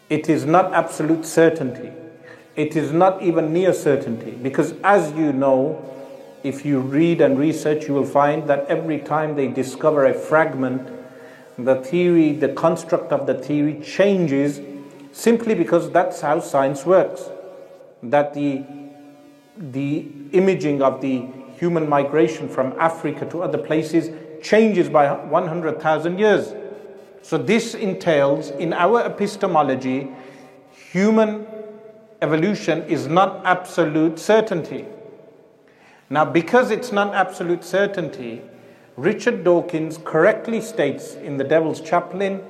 It is not absolute certainty. It is not even near certainty. Because as you know, if you read and research, you will find that every time they discover a fragment, the theory, the construct of the theory changes simply because that's how science works. That the, the imaging of the human migration from Africa to other places changes by 100,000 years. So, this entails in our epistemology, human evolution is not absolute certainty. Now, because it's not absolute certainty, Richard Dawkins correctly states in The Devil's Chaplain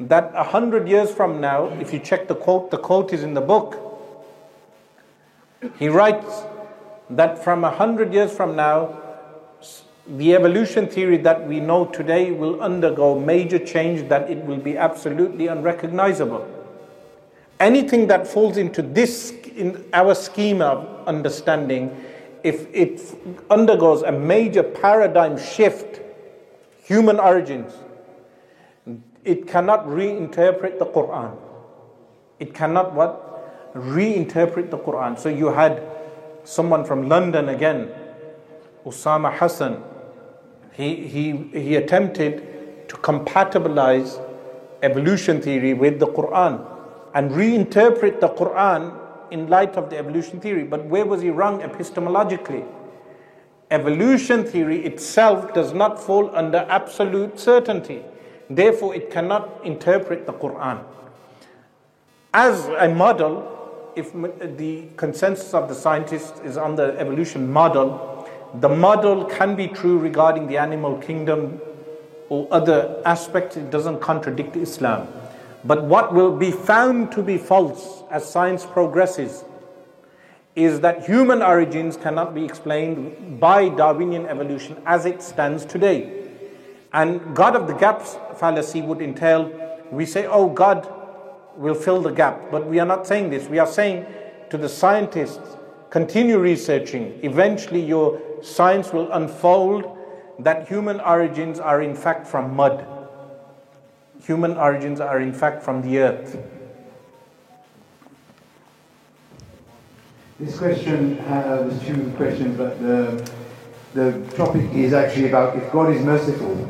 that a hundred years from now, if you check the quote, the quote is in the book. He writes that from a hundred years from now, the evolution theory that we know today will undergo major change, that it will be absolutely unrecognizable. Anything that falls into this, in our scheme of understanding, if it undergoes a major paradigm shift, human origins, it cannot reinterpret the Quran. It cannot what? Reinterpret the Quran. So you had someone from London again, Usama Hasan. He, he, he attempted to compatibilize evolution theory with the Quran and reinterpret the Quran in light of the evolution theory. But where was he wrong epistemologically? Evolution theory itself does not fall under absolute certainty. Therefore, it cannot interpret the Quran. As a model, if the consensus of the scientists is on the evolution model, the model can be true regarding the animal kingdom or other aspects, it doesn't contradict Islam. But what will be found to be false as science progresses is that human origins cannot be explained by Darwinian evolution as it stands today. And God of the gaps fallacy would entail we say, oh, God will fill the gap. But we are not saying this. We are saying to the scientists, continue researching. Eventually, your science will unfold that human origins are in fact from mud. Human origins are in fact from the earth. This question has two questions, but the, the topic is actually about if God is merciful,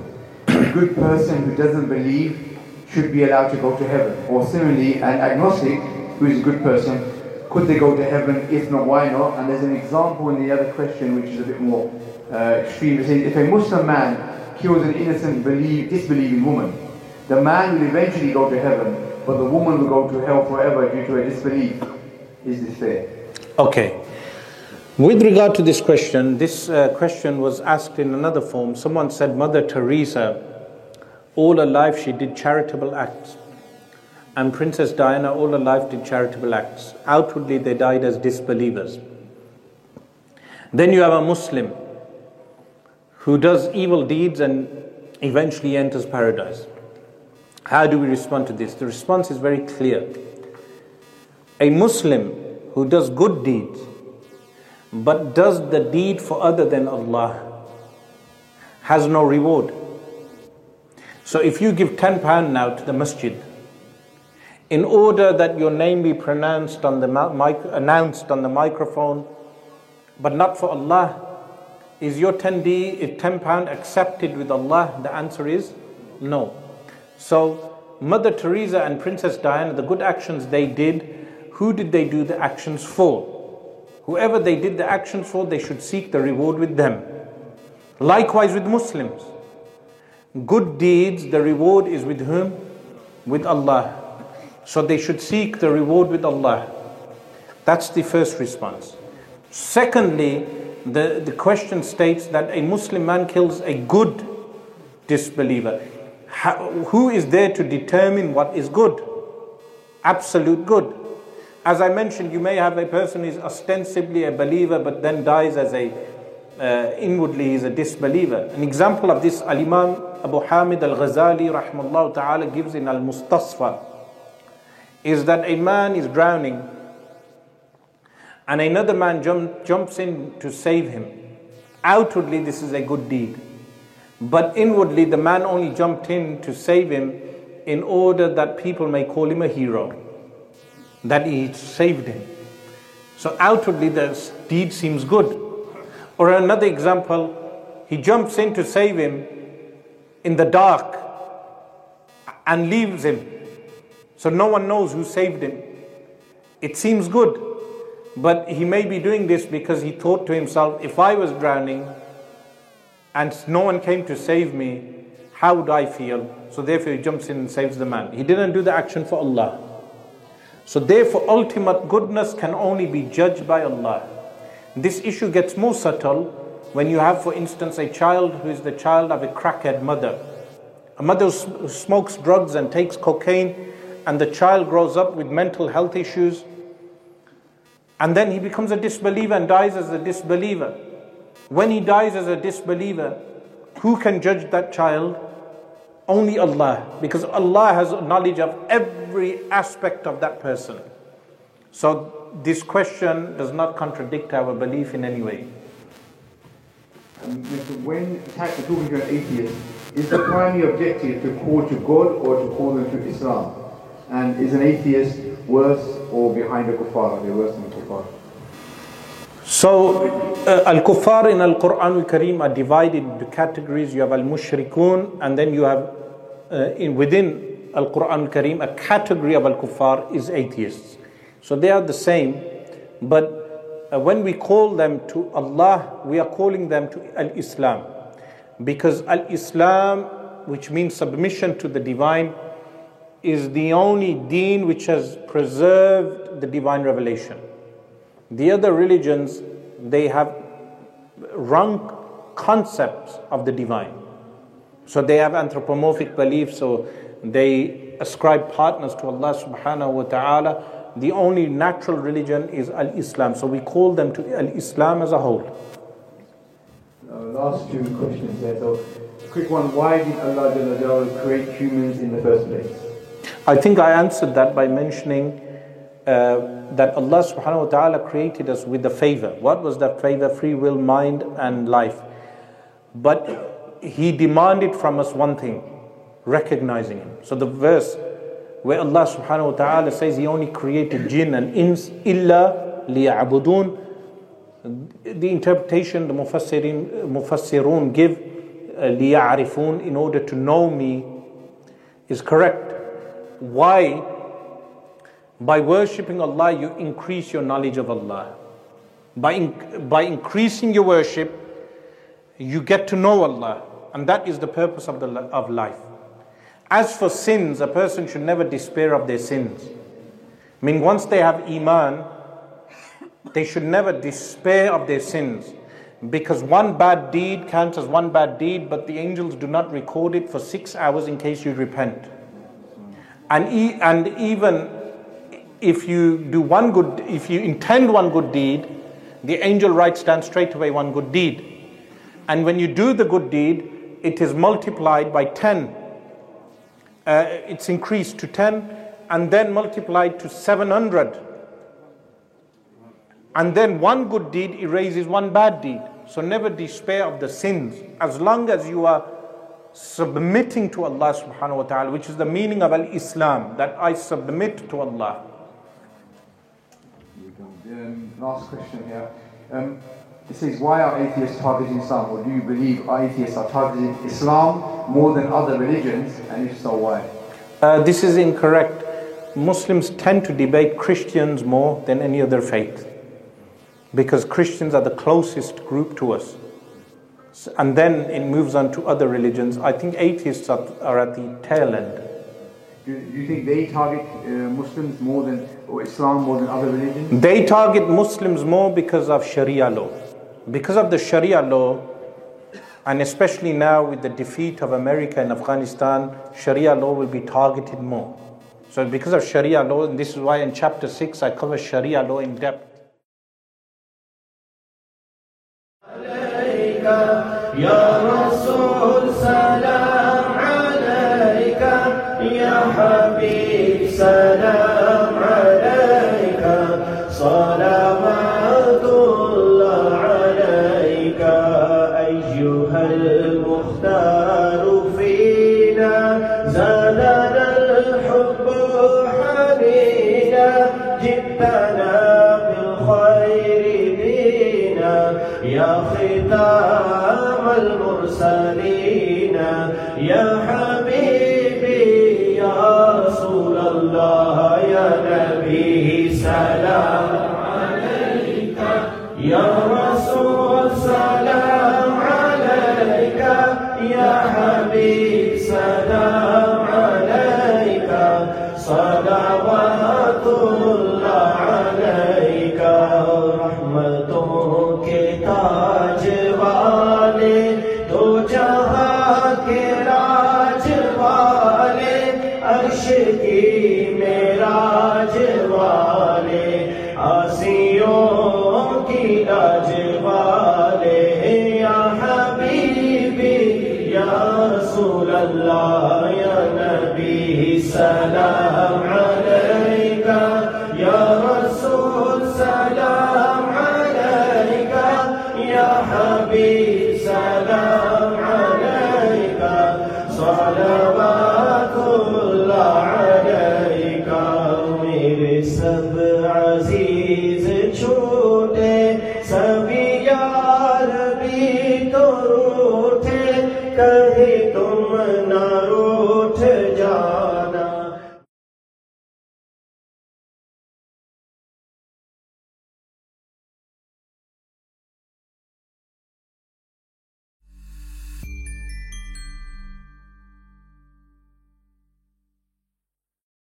a good person who doesn't believe should be allowed to go to heaven. Or similarly, an agnostic who is a good person, could they go to heaven? If not, why not? And there's an example in the other question which is a bit more uh, extreme. It says, if a Muslim man kills an innocent, believe, disbelieving woman, the man will eventually go to heaven, but the woman will go to hell forever due to her disbelief. Is this fair? Okay. With regard to this question, this uh, question was asked in another form. Someone said Mother Teresa all her life she did charitable acts. And Princess Diana all her life did charitable acts. Outwardly they died as disbelievers. Then you have a Muslim who does evil deeds and eventually enters paradise. How do we respond to this? The response is very clear. A Muslim who does good deeds but does the deed for other than Allah has no reward. So if you give 10 pound now to the masjid, in order that your name be pronounced on the mic, announced on the microphone, but not for Allah, is your 10 D, is 10 pound accepted with Allah? The answer is no. So Mother Teresa and Princess Diana, the good actions they did, who did they do the actions for? Whoever they did the actions for, they should seek the reward with them. Likewise with Muslims. Good deeds, the reward is with whom? With Allah. So they should seek the reward with Allah. That's the first response. Secondly, the, the question states that a Muslim man kills a good disbeliever. How, who is there to determine what is good? Absolute good. As I mentioned, you may have a person who is ostensibly a believer but then dies as a uh, inwardly is a disbeliever. An example of this, Al Imam Abu Hamid Al Ghazali rahmallahu ta'ala gives in Al Mustasfa is that a man is drowning and another man jump, jumps in to save him. Outwardly, this is a good deed. But inwardly, the man only jumped in to save him in order that people may call him a hero, that he saved him. So outwardly, the deed seems good. Or another example, he jumps in to save him in the dark and leaves him. So no one knows who saved him. It seems good, but he may be doing this because he thought to himself, if I was drowning and no one came to save me, how would I feel? So therefore he jumps in and saves the man. He didn't do the action for Allah. So therefore ultimate goodness can only be judged by Allah. This issue gets more subtle when you have, for instance, a child who is the child of a crackhead mother. A mother who smokes drugs and takes cocaine, and the child grows up with mental health issues, and then he becomes a disbeliever and dies as a disbeliever. When he dies as a disbeliever, who can judge that child? Only Allah, because Allah has knowledge of every aspect of that person. So, this question does not contradict our belief in any way. Um, when talking to an atheist, is the primary objective to call to God or to call them to Islam? And is an atheist worse or behind the kuffar? Are they worse than the kuffar? So, uh, Al Kuffar in Al Quran Al Kareem are divided into categories. You have Al Mushrikun, and then you have uh, in, within Al Quran Al Kareem, a category of Al Kuffar is atheists. So they are the same, but uh, when we call them to Allah, we are calling them to Al Islam. Because Al Islam, which means submission to the divine, is the only deen which has preserved the divine revelation. The other religions, they have wrong concepts of the divine. So they have anthropomorphic beliefs, so they ascribe partners to Allah subhanahu wa ta'ala. The only natural religion is Al Islam. So we call them to Al Islam as a whole. Last two questions there. So, quick one why did Allah create humans in the first place? I think I answered that by mentioning uh, that Allah subhanahu wa ta'ala created us with a favor. What was that favor? Free will, mind, and life. But He demanded from us one thing recognizing Him. So the verse where Allah subhanahu wa ta'ala says He only created jinn and ins illa liya'budun. The interpretation the mufassirin, mufassirun give uh, in order to know me is correct. Why? By worshipping Allah, you increase your knowledge of Allah. By, in, by increasing your worship, you get to know Allah. And that is the purpose of, the, of life. As for sins, a person should never despair of their sins. I mean, once they have Iman, they should never despair of their sins. Because one bad deed counts as one bad deed, but the angels do not record it for six hours in case you repent. And, e- and even if you do one good, if you intend one good deed, the angel writes down straight away one good deed. And when you do the good deed, it is multiplied by 10. Uh, it's increased to 10 and then multiplied to 700. And then one good deed erases one bad deed. So never despair of the sins. As long as you are submitting to Allah subhanahu wa ta'ala, which is the meaning of Al Islam, that I submit to Allah. Um, last question here. Um, it says, why are atheists targeting Islam? Or do you believe atheists are targeting Islam more than other religions? And if so, why? Uh, this is incorrect. Muslims tend to debate Christians more than any other faith because Christians are the closest group to us. And then it moves on to other religions. I think atheists are, are at the tail end. Do, do you think they target uh, Muslims more than, or Islam more than other religions? They target Muslims more because of Sharia law. Because of the Sharia law, and especially now with the defeat of America in Afghanistan, Sharia law will be targeted more. So, because of Sharia law, and this is why in chapter 6 I cover Sharia law in depth. يا رسول سلام عليك يا حبيب سلام.